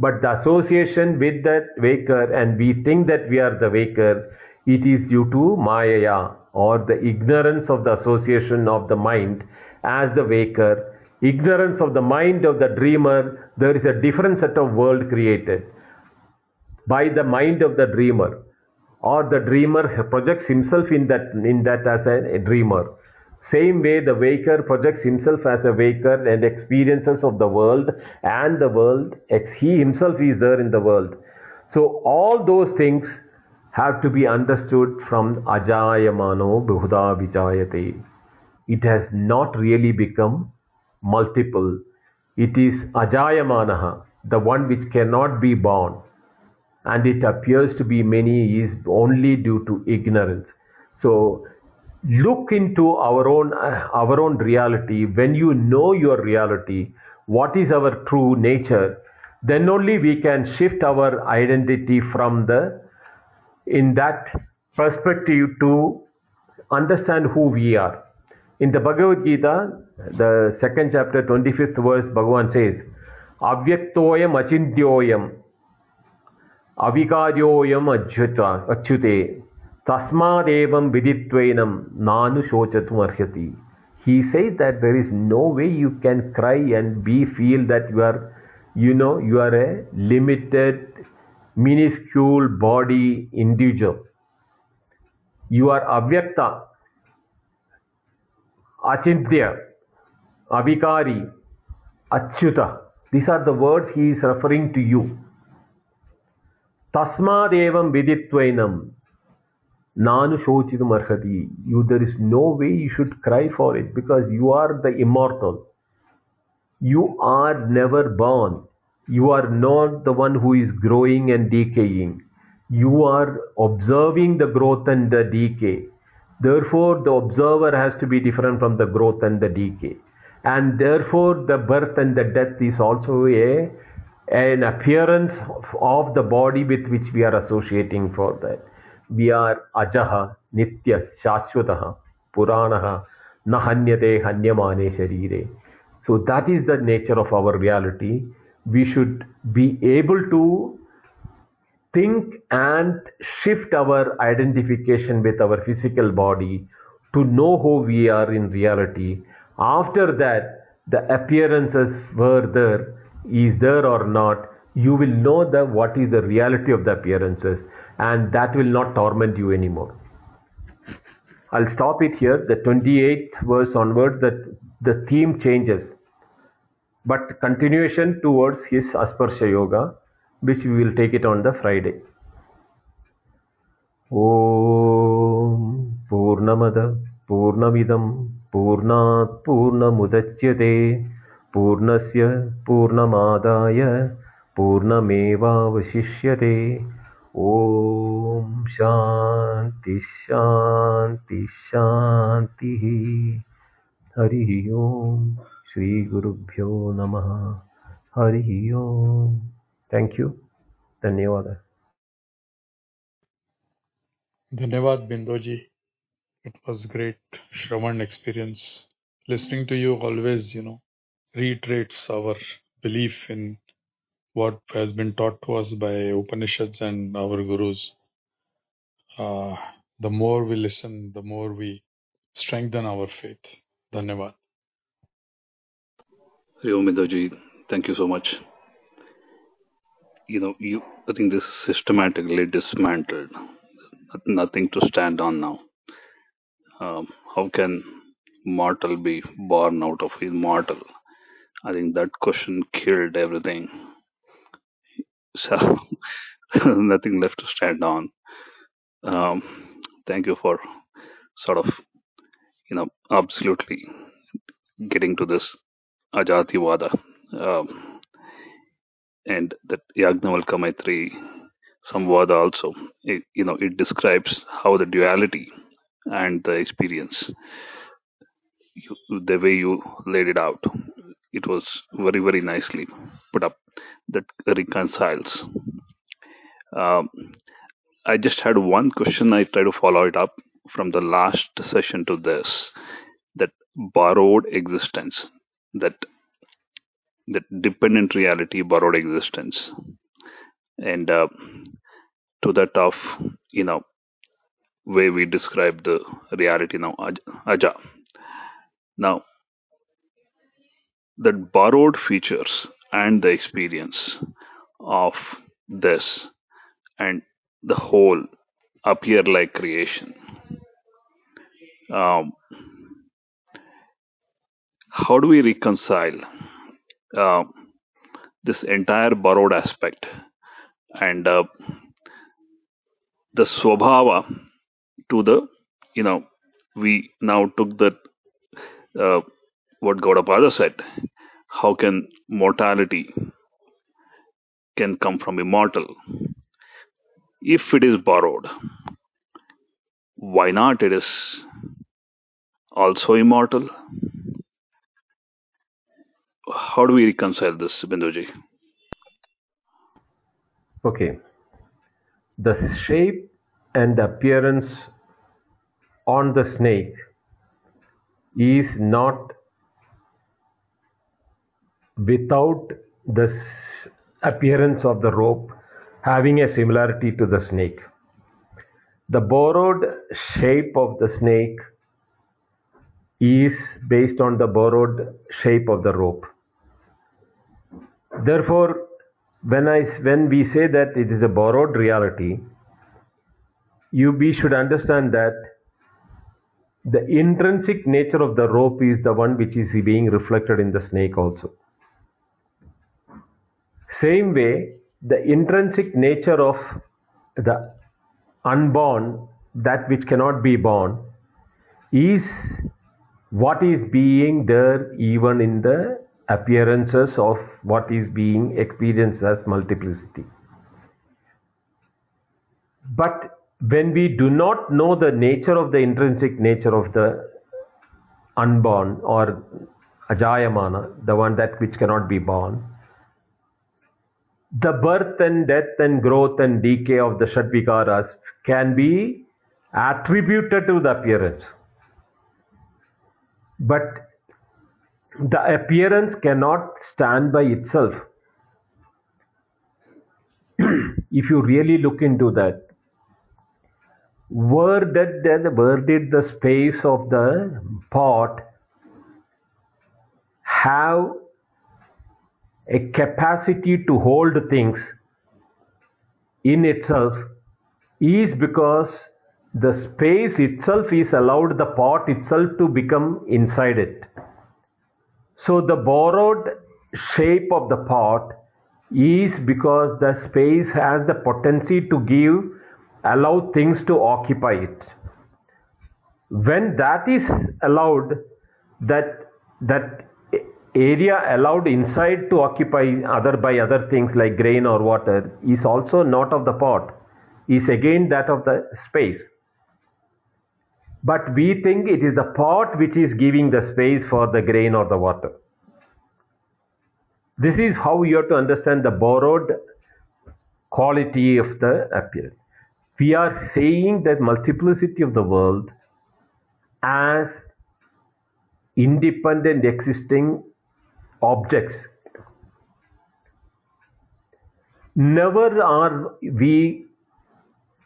But the association with that waker and we think that we are the waker, it is due to Maya or the ignorance of the association of the mind as the waker, ignorance of the mind of the dreamer, there is a different set of world created by the mind of the dreamer or the dreamer projects himself in that in that as a, a dreamer same way, the waker projects himself as a waker and experiences of the world and the world, he himself is there in the world. So, all those things have to be understood from Ajayamano Buddha Vijayate. It has not really become multiple. It is Ajayamanaha, the one which cannot be born. And it appears to be many is only due to ignorance. So, look into our own uh, our own reality. When you know your reality what is our true nature then only we can shift our identity from the in that perspective to understand who we are. In the bhagavad gita the second chapter 25th verse bhagavan says avyaktoyam achintyoyam avikaryoyam achyute Tasmadevam viditvainam nanu shochatum arhati. He says that there is no way you can cry and be feel that you are, you know, you are a limited, minuscule body individual. You are avyakta, achintya, avikari, achyuta. These are the words he is referring to you. Tasmadevam viditvainam. Nanu shochidum arhati. You, there is no way you should cry for it because you are the immortal. You are never born. You are not the one who is growing and decaying. You are observing the growth and the decay. Therefore, the observer has to be different from the growth and the decay. And therefore, the birth and the death is also a an appearance of the body with which we are associating for that. We are ajaha, nitya, shashwataha, puranaha, nahanyate hanyamane sharire. So that is the nature of our reality. We should be able to think and shift our identification with our physical body to know who we are in reality. After that, the appearances were there, is there or not, you will know the what is the reality of the appearances, and that will not torment you anymore. I'll stop it here. The 28th verse onwards, that the theme changes but continuation towards his Asparsha Yoga, which we will take it on the Friday. ॐ पूर्णमद पूर्णमिदं पूर्णात् पूर्णमुदच्यते पूर्णस्य पूर्णमादाय पूर्णमेवावशिष्यते। शांति शान्ति शान्ति शान्तिः। हरिः ॐ श्रीगुरुभ्यो नमः। हरिः ॐ थैंक यू धन्यवाद। धन्यवाद Bindo ji it was great Shravan experience listening to you always you know reiterates our belief in what has been taught to us by Upanishads and our gurus. Uh, the more we listen, the more we strengthen our faith. Dhanyavad. Ryomidaji, thank you so much. You know, you I think this is systematically dismantled. Nothing to stand on now. Um, how can mortal be born out of immortal? I think that question killed everything. So <laughs> nothing left to stand on. Um, thank you for sort of, you know, absolutely getting to this Ajativada. Um, and that Yagnavalkya Maitri Samvada also, it, you know, it describes how the duality and the experience, you, the way you laid it out, it was very, very nicely put up that reconciles. Um, I just had one question. I try to follow it up from the last session to this that borrowed existence, that that dependent reality, borrowed existence, and uh, to that of you know way we describe the reality now, aj- aja. Now that borrowed features and the experience of this and the whole appear like creation. Um, how do we reconcile uh, this entire borrowed aspect and uh, the swabhava to the you know we now took that uh, what Gaudapada said. How can mortality can come from immortal? If it is borrowed why not? It is also immortal. How do we reconcile this binduji? Okay. The shape and the appearance on the snake is not without the appearance of the rope having a similarity to the snake. The borrowed shape of the snake is based on the borrowed shape of the rope. Therefore, when I when we say that it is a borrowed reality, you we should understand that the intrinsic nature of the rope is the one which is being reflected in the snake also. Same way, the intrinsic nature of the unborn, that which cannot be born, is what is being there even in the appearances of what is being experienced as multiplicity. But when we do not know the nature of the intrinsic nature of the unborn or ajayamana, the one that which cannot be born, the birth and death and growth and decay of the Shadvikaras can be attributed to the appearance. But the appearance cannot stand by itself. <clears throat> if you really look into that, where did, the, where did the space of the pot have a capacity to hold things in itself is because the space itself is allowed the pot itself to become inside it. So the borrowed shape of the pot is because the space has the potency to give, allow things to occupy it. When that is allowed, that that area allowed inside to occupy other by other things like grain or water is also not of the pot, is again that of the space. But we think it is the pot which is giving the space for the grain or the water. This is how you have to understand the borrowed quality of the appearance. We are saying that multiplicity of the world as independent existing objects. Never are we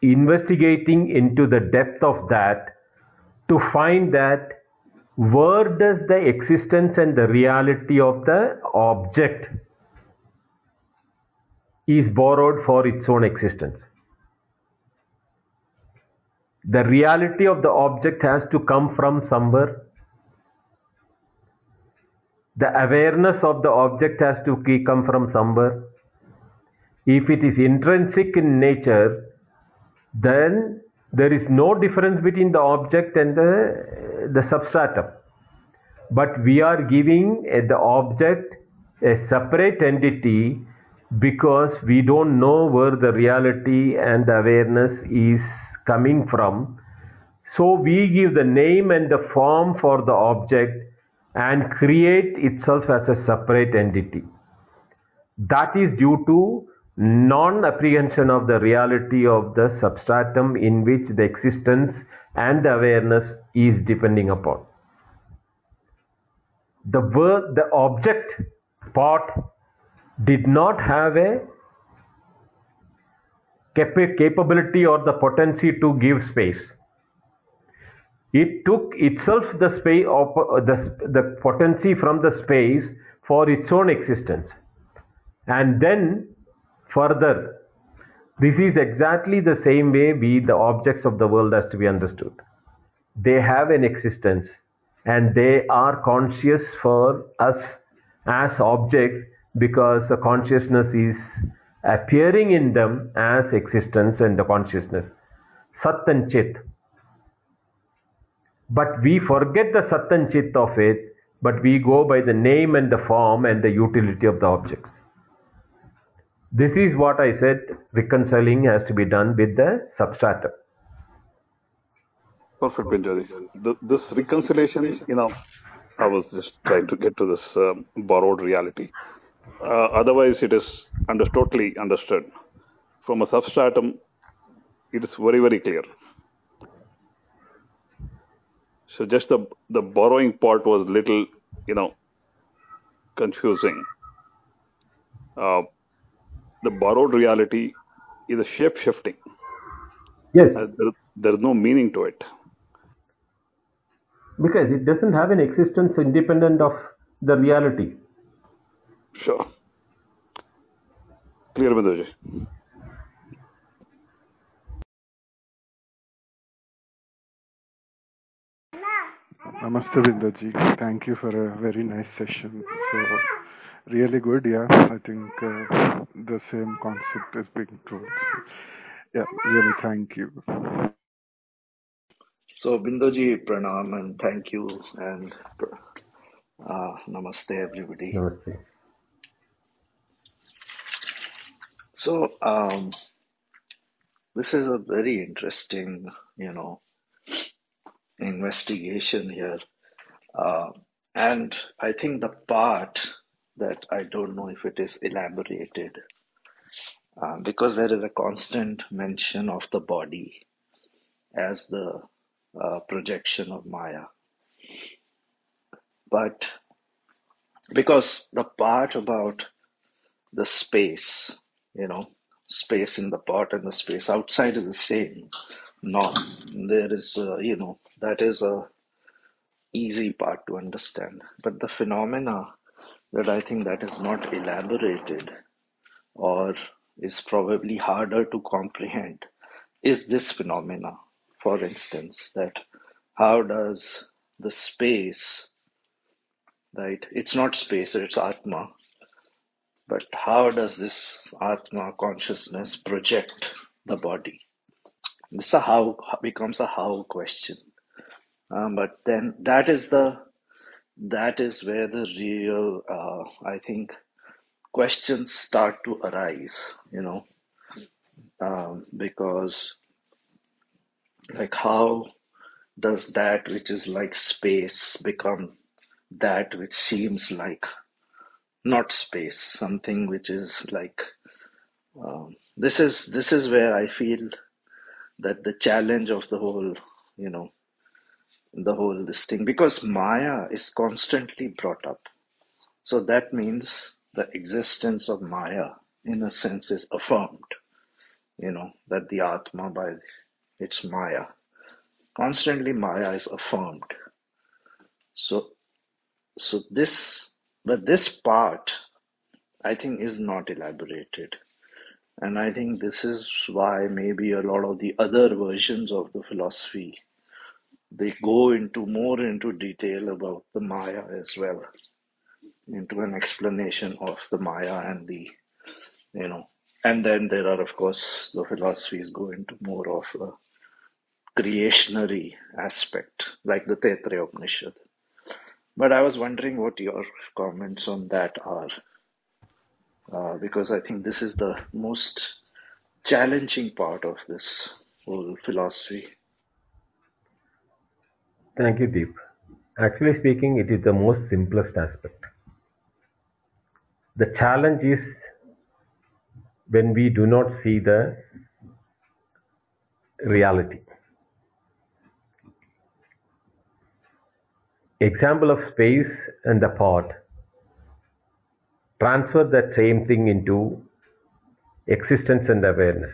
investigating into the depth of that to find that where does the existence and the reality of the object is borrowed for its own existence. The reality of the object has to come from somewhere. The awareness of the object has to come from somewhere. If it is intrinsic in nature, then there is no difference between the object and the, the substratum. But we are giving uh, the object a separate entity because we don't know where the reality and the awareness is coming from. So we give the name and the form for the object and create itself as a separate entity. That is due to non-apprehension of the reality of the substratum in which the existence and the awareness is depending upon. The word, the object part did not have a capability or the potency to give space. It took itself the space of uh, the, the potency from the space for its own existence. And then Further, this is exactly the same way we, the objects of the world, has to be understood. They have an existence and they are conscious for us as objects because the consciousness is appearing in them as existence and the consciousness. Sat and Chit. But we forget the Sat Chit of it, but we go by the name and the form and the utility of the objects. This is what I said reconciling has to be done with the substratum. Perfect, Binjari. This reconciliation, you know, I was just trying to get to this um, borrowed reality. Uh, otherwise, it is under, totally understood. From a substratum, it is very, very clear. So just the the borrowing part was little, you know, confusing. Uh, the borrowed reality is a shape shifting. Yes. Uh, there, there's no meaning to it. Because it doesn't have an existence independent of the reality. Sure. Clear, Bindoji. Namaste Bindaji. Thank you for a very nice session. So, really good, yeah. I think uh, the same concept is being told. So, yeah, really thank you. So, Bindoji, pranam and thank you and uh, namaste, everybody. Namaste. So, um, this is a very interesting, you know, investigation here. Uh, and I think the part that I don't know if it is elaborated, uh, because there is a constant mention of the body as the uh, projection of Maya. But because the part about the space, you know, space in the pot and the space outside is the same. No, there is, uh, you know, that is a easy part to understand. But the phenomena that I think that is not elaborated or is probably harder to comprehend is this phenomena. For instance, that how does the space, right? It's not space, it's Atma. But how does this Atma consciousness project the body? This a how becomes a how question. Um, but then that is the that is where the real uh, I think questions start to arise. You know, um, because like how does that which is like space become that which seems like not space, something which is like um, this is this is where I feel that the challenge of the whole, you know, the whole this thing because Maya is constantly brought up. So that means the existence of Maya, in a sense, is affirmed. You know that the Atma by its Maya, constantly Maya is affirmed. So, so this, but this part, I think, is not elaborated. And I think this is why maybe a lot of the other versions of the philosophy they go into more into detail about the Maya as well, into an explanation of the Maya and the you know and then there are of course the philosophies go into more of a creationary aspect, like the Taittiriya Upanishad. But I was wondering what your comments on that are uh, because I think this is the most challenging part of this whole philosophy. Thank you, Deep. Actually speaking, it is the most simplest aspect. The challenge is when we do not see the reality. Example of space and the pot. Transfer that same thing into existence and awareness.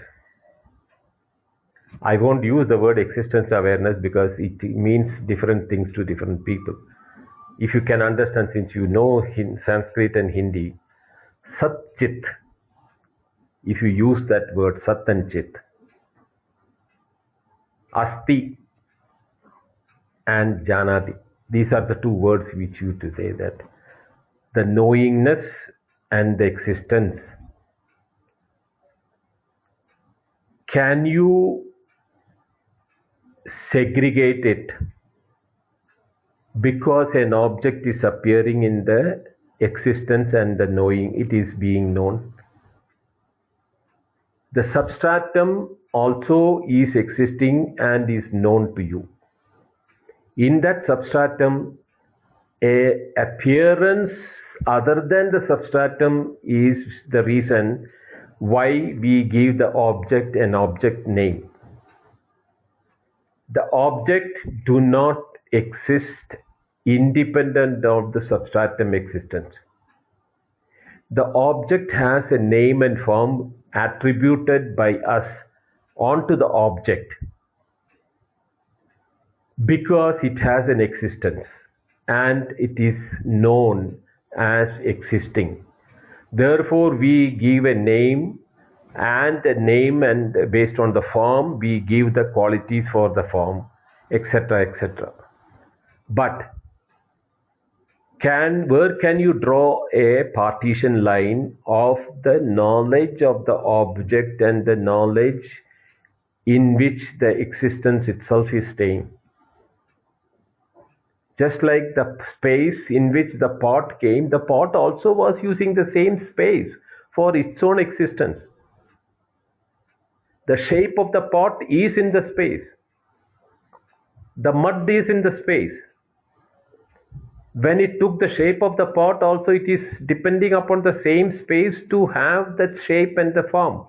I won't use the word existence awareness because it means different things to different people. If you can understand, since you know Sanskrit and Hindi, Sat Chit, if you use that word Sat and Chit, Asti and Janati, these are the two words which you to say that the knowingness and the existence. Can you segregate it? Because an object is appearing in the existence and the knowing it is being known. The substratum also is existing and is known to you. In that substratum a appearance other than the substratum is the reason why we give the object an object name the object do not exist independent of the substratum existence. The object has a name and form attributed by us onto the object because it has an existence and it is known as existing. Therefore, we give a name and a name and based on the form, we give the qualities for the form, etc. etc. But can where can you draw a partition line of the knowledge of the object and the knowledge in which the existence itself is staying just like the space in which the pot came the pot also was using the same space for its own existence. The shape of the pot is in the space. The mud is in the space. When it took the shape of the pot also it is depending upon the same space to have that shape and the form.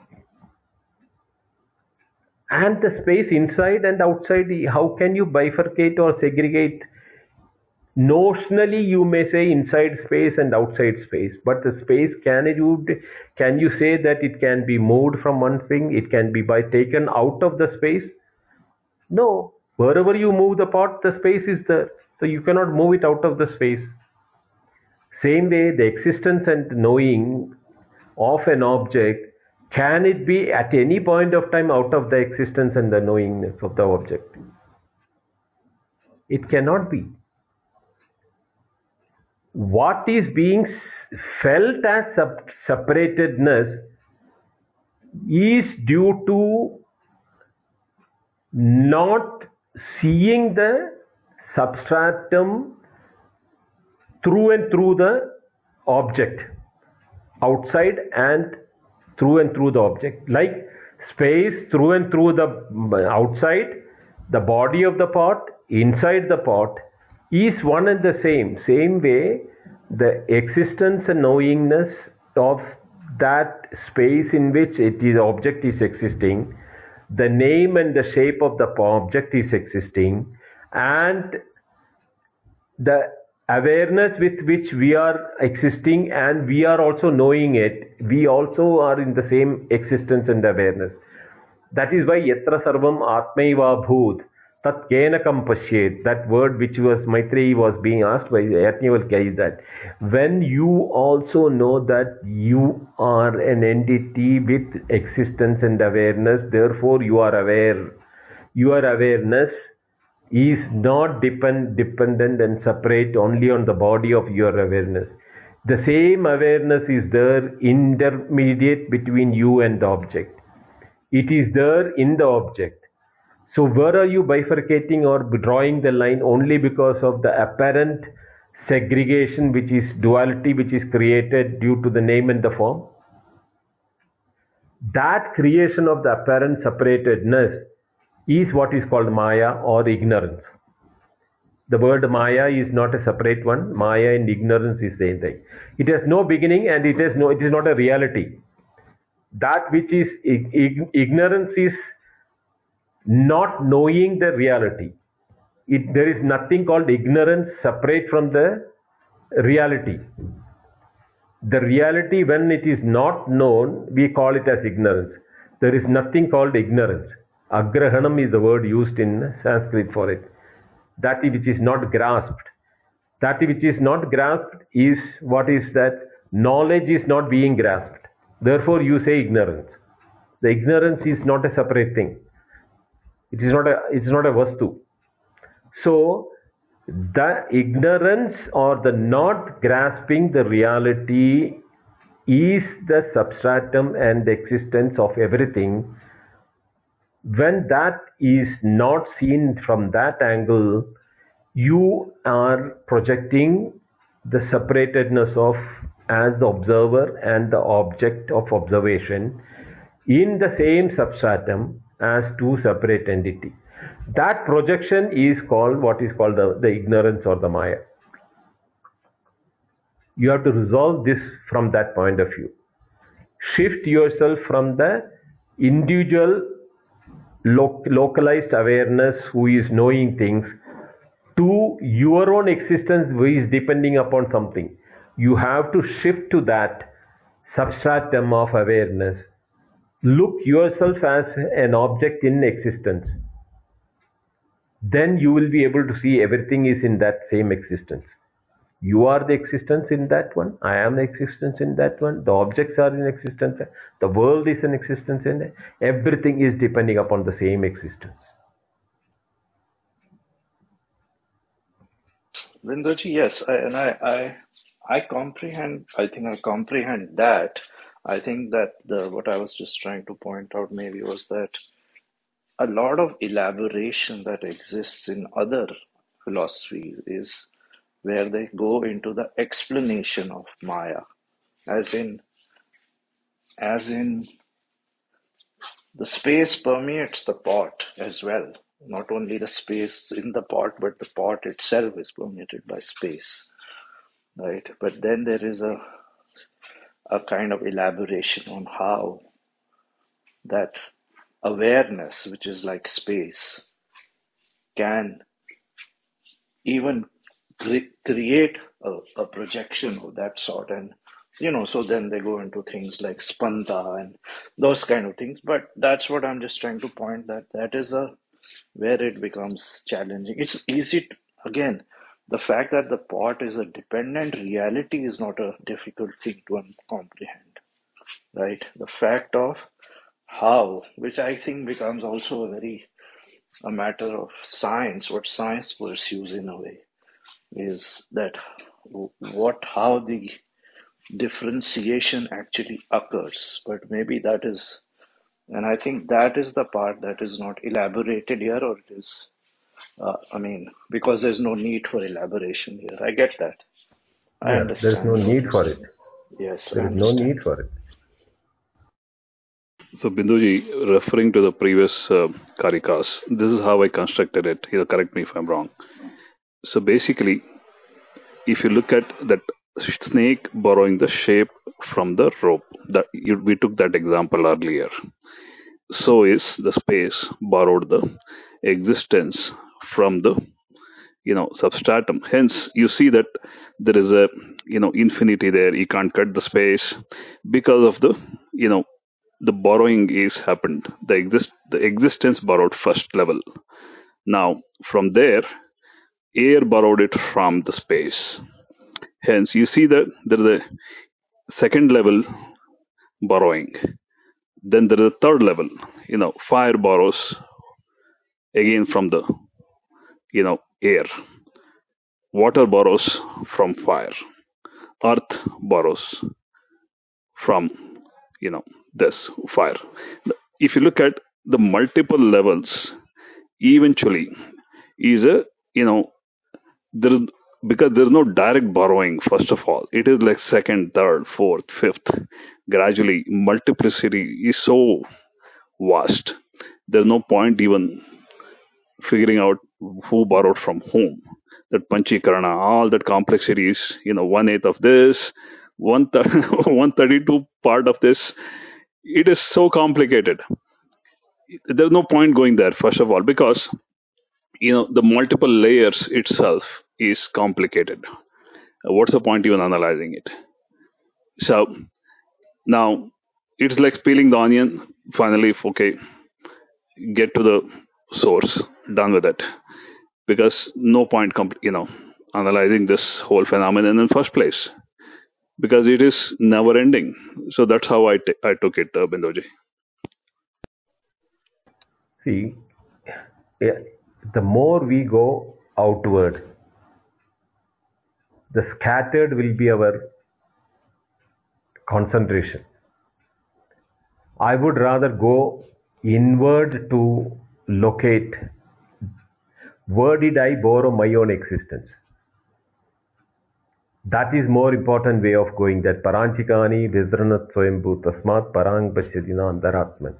And the space inside and outside how can you bifurcate or segregate notionally you may say inside space and outside space but the space can you can you say that it can be moved from one thing it can be by taken out of the space no wherever you move the pot the space is there so you cannot move it out of the space. Same way, the existence and knowing of an object can it be at any point of time out of the existence and the knowingness of the object? It cannot be. What is being felt as separatedness is due to not seeing the substratum through and through the object outside and through and through the object. Like space through and through the outside the body of the pot inside the pot is one and the same. Same way the existence and knowingness of that space in which it is object is existing the name and the shape of the object is existing and the awareness with which we are existing and we are also knowing it we also are in the same existence and awareness. That is why yatra sarvam atmaiva bhut tat kenakam pashyet that word which was maitreyi was being asked by yajnavalkya is that when you also know that you are an entity with existence and awareness therefore you are aware your awareness is not depend, dependent and separate only on the body of your awareness. The same awareness is there intermediate between you and the object. It is there in the object. So where are you bifurcating or drawing the line only because of the apparent segregation which is duality which is created due to the name and the form? That creation of the apparent separatedness is what is called Maya or ignorance. The word Maya is not a separate one. Maya and ignorance is the same thing. It has no beginning and it has no. It is not a reality. That which is ignorance is not knowing the reality. It, there is nothing called ignorance separate from the reality. The reality, when it is not known, we call it as ignorance. There is nothing called ignorance. Agrahanam is the word used in Sanskrit for it. That which is not grasped. That which is not grasped is what is that knowledge is not being grasped. Therefore, you say ignorance. The ignorance is not a separate thing. It is not a it's not a vastu. So the ignorance or the not grasping the reality is the substratum and the existence of everything when that is not seen from that angle, you are projecting the separatedness of as the observer and the object of observation in the same substratum as two separate entity. That projection is called what is called the, the ignorance or the Maya. You have to resolve this from that point of view. Shift yourself from the individual localized awareness who is knowing things to your own existence who is depending upon something. You have to shift to that substratum of awareness. Look yourself as an object in existence. Then you will be able to see everything is in that same existence. You are the existence in that one. I am the existence in that one. The objects are in existence. The world is in existence in everything is depending upon the same existence. Binduji, yes, I, and I, I, I comprehend. I think I comprehend that. I think that the what I was just trying to point out maybe was that a lot of elaboration that exists in other philosophies is where they go into the explanation of Maya, as in, as in the space permeates the pot as well. Not only the space in the pot, but the pot itself is permeated by space, right? But then there is a a kind of elaboration on how that awareness, which is like space, can even cre- create a, a projection of that sort. And, you know, so then they go into things like spanda and those kind of things. But that's what I'm just trying to point that that is a where it becomes challenging. It's easy, to, again, the fact that the pot is a dependent reality is not a difficult thing to comprehend, right? The fact of how, which I think becomes also a very a matter of science, what science pursues in a way, is that what how the differentiation actually occurs. But maybe that is, and I think that is the part that is not elaborated here, or it is, uh, I mean, because there's no need for elaboration here. I get that. I Yeah, understand. there's no need for it. Yes, There is no need for it. So, Binduji, referring to the previous uh, karikas, this is how I constructed it. You correct me if I'm wrong. So, basically, if you look at that snake borrowing the shape from the rope, that you, we took that example earlier. So is the space borrowed the existence from the you know substratum. Hence, you see that there is a you know infinity there. You can't cut the space because of the you know the borrowing is happened. The exist the existence borrowed first level. Now from there, air borrowed it from the space. Hence, you see that there is a second level borrowing. Then there is a third level. You know, fire borrows again from the you know air. Water borrows from fire. Earth borrows from you know this fire. If you look at the multiple levels, eventually is a you know there is because there's no direct borrowing first of all it is like second third fourth fifth gradually multiplicity is so vast there's no point even figuring out who borrowed from whom. That panchikarana all that complexity is you know one eighth of this one thir- <laughs> 132 part of this it is so complicated. There's no point going there first of all because you know the multiple layers itself is complicated. What's the point even analyzing it? So now it's like peeling the onion. Finally if okay get to the source done with it. Because no point comp- you know analyzing this whole phenomenon in the first place. Because it is never ending. So that's how i, t- I took it uh, Binduji. See, yeah, the more we go outward, the scattered will be our concentration. I would rather go inward to locate where did I borrow my own existence? That is more important way of going that Paranchikani Vidranat Swayambhu Tasmat Parang Pasyadina Antaratman.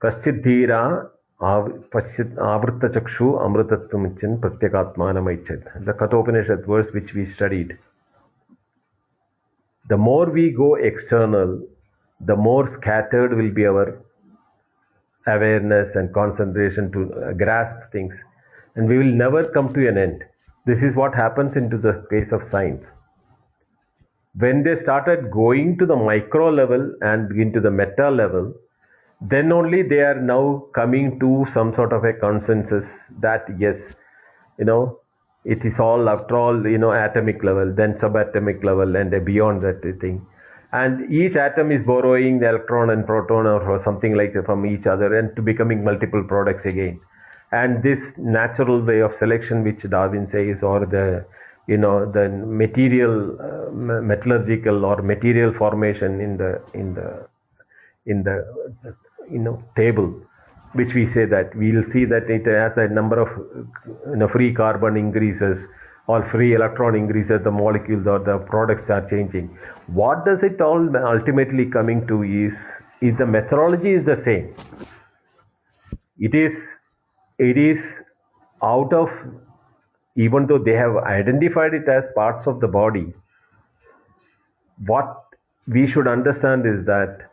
Kaschidhira Avrittachakshu Amritattumichan Pratyakatmanamaichad. The Kathopanishad verse which we studied. The more we go external, the more scattered will be our awareness and concentration to uh, grasp things. And we will never come to an end. This is what happens into the case of science. When they started going to the micro level and into the meta level then only they are now coming to some sort of a consensus that yes you know It is all, after all, you know, atomic level, then subatomic level, and beyond that thing. And each atom is borrowing the electron and proton or something like that from each other and to becoming multiple products again. And this natural way of selection, which Darwin says, or the you know the material uh, metallurgical or material formation in the in the in the you know table which we say that we'll see that it as a number of you know, free carbon increases or free electron increases the molecules or the products are changing what does it all ultimately coming to is is the methodology is the same it is it is out of even though they have identified it as parts of the body, what we should understand is that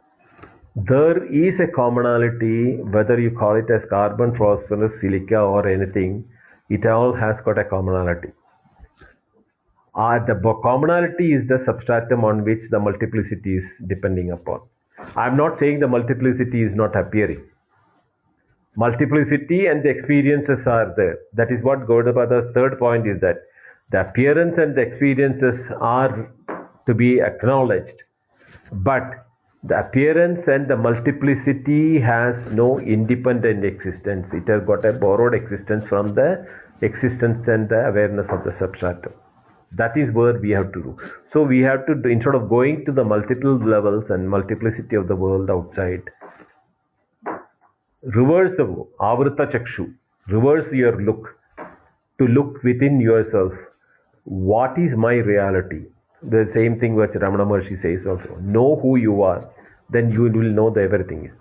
there is a commonality, whether you call it as carbon, phosphorus, silica, or anything, it all has got a commonality. The commonality is the substratum on which the multiplicity is depending upon. I'm not saying the multiplicity is not appearing multiplicity and the experiences are there. That is what Gaudapada's third point is that the appearance and the experiences are to be acknowledged. But the appearance and the multiplicity has no independent existence. It has got a borrowed existence from the existence and the awareness of the substratum. That is where we have to do. So we have to, instead of going to the multiple levels and multiplicity of the world outside, reverse the avrita chakshu reverse your look to look within yourself what is my reality the same thing which ramana maharshi says also know who you are then you will know the everything is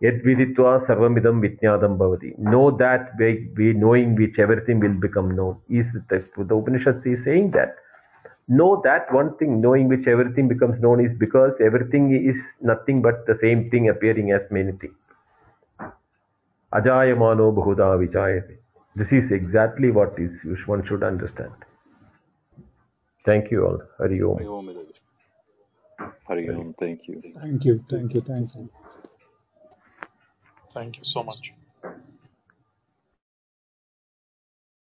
yet viditva sarvamidam vitnyadam bhavati know that by, by knowing which everything will become known is the, the upanishad is saying that know that one thing knowing which everything becomes known is because everything is nothing but the same thing appearing as many things Ajayamano Bahuda Vichayate. This is exactly what is one should understand. Thank you all. Hari Om. Hari Om. Thank you. Thank you. Thank you. Thank you. Thank you so much.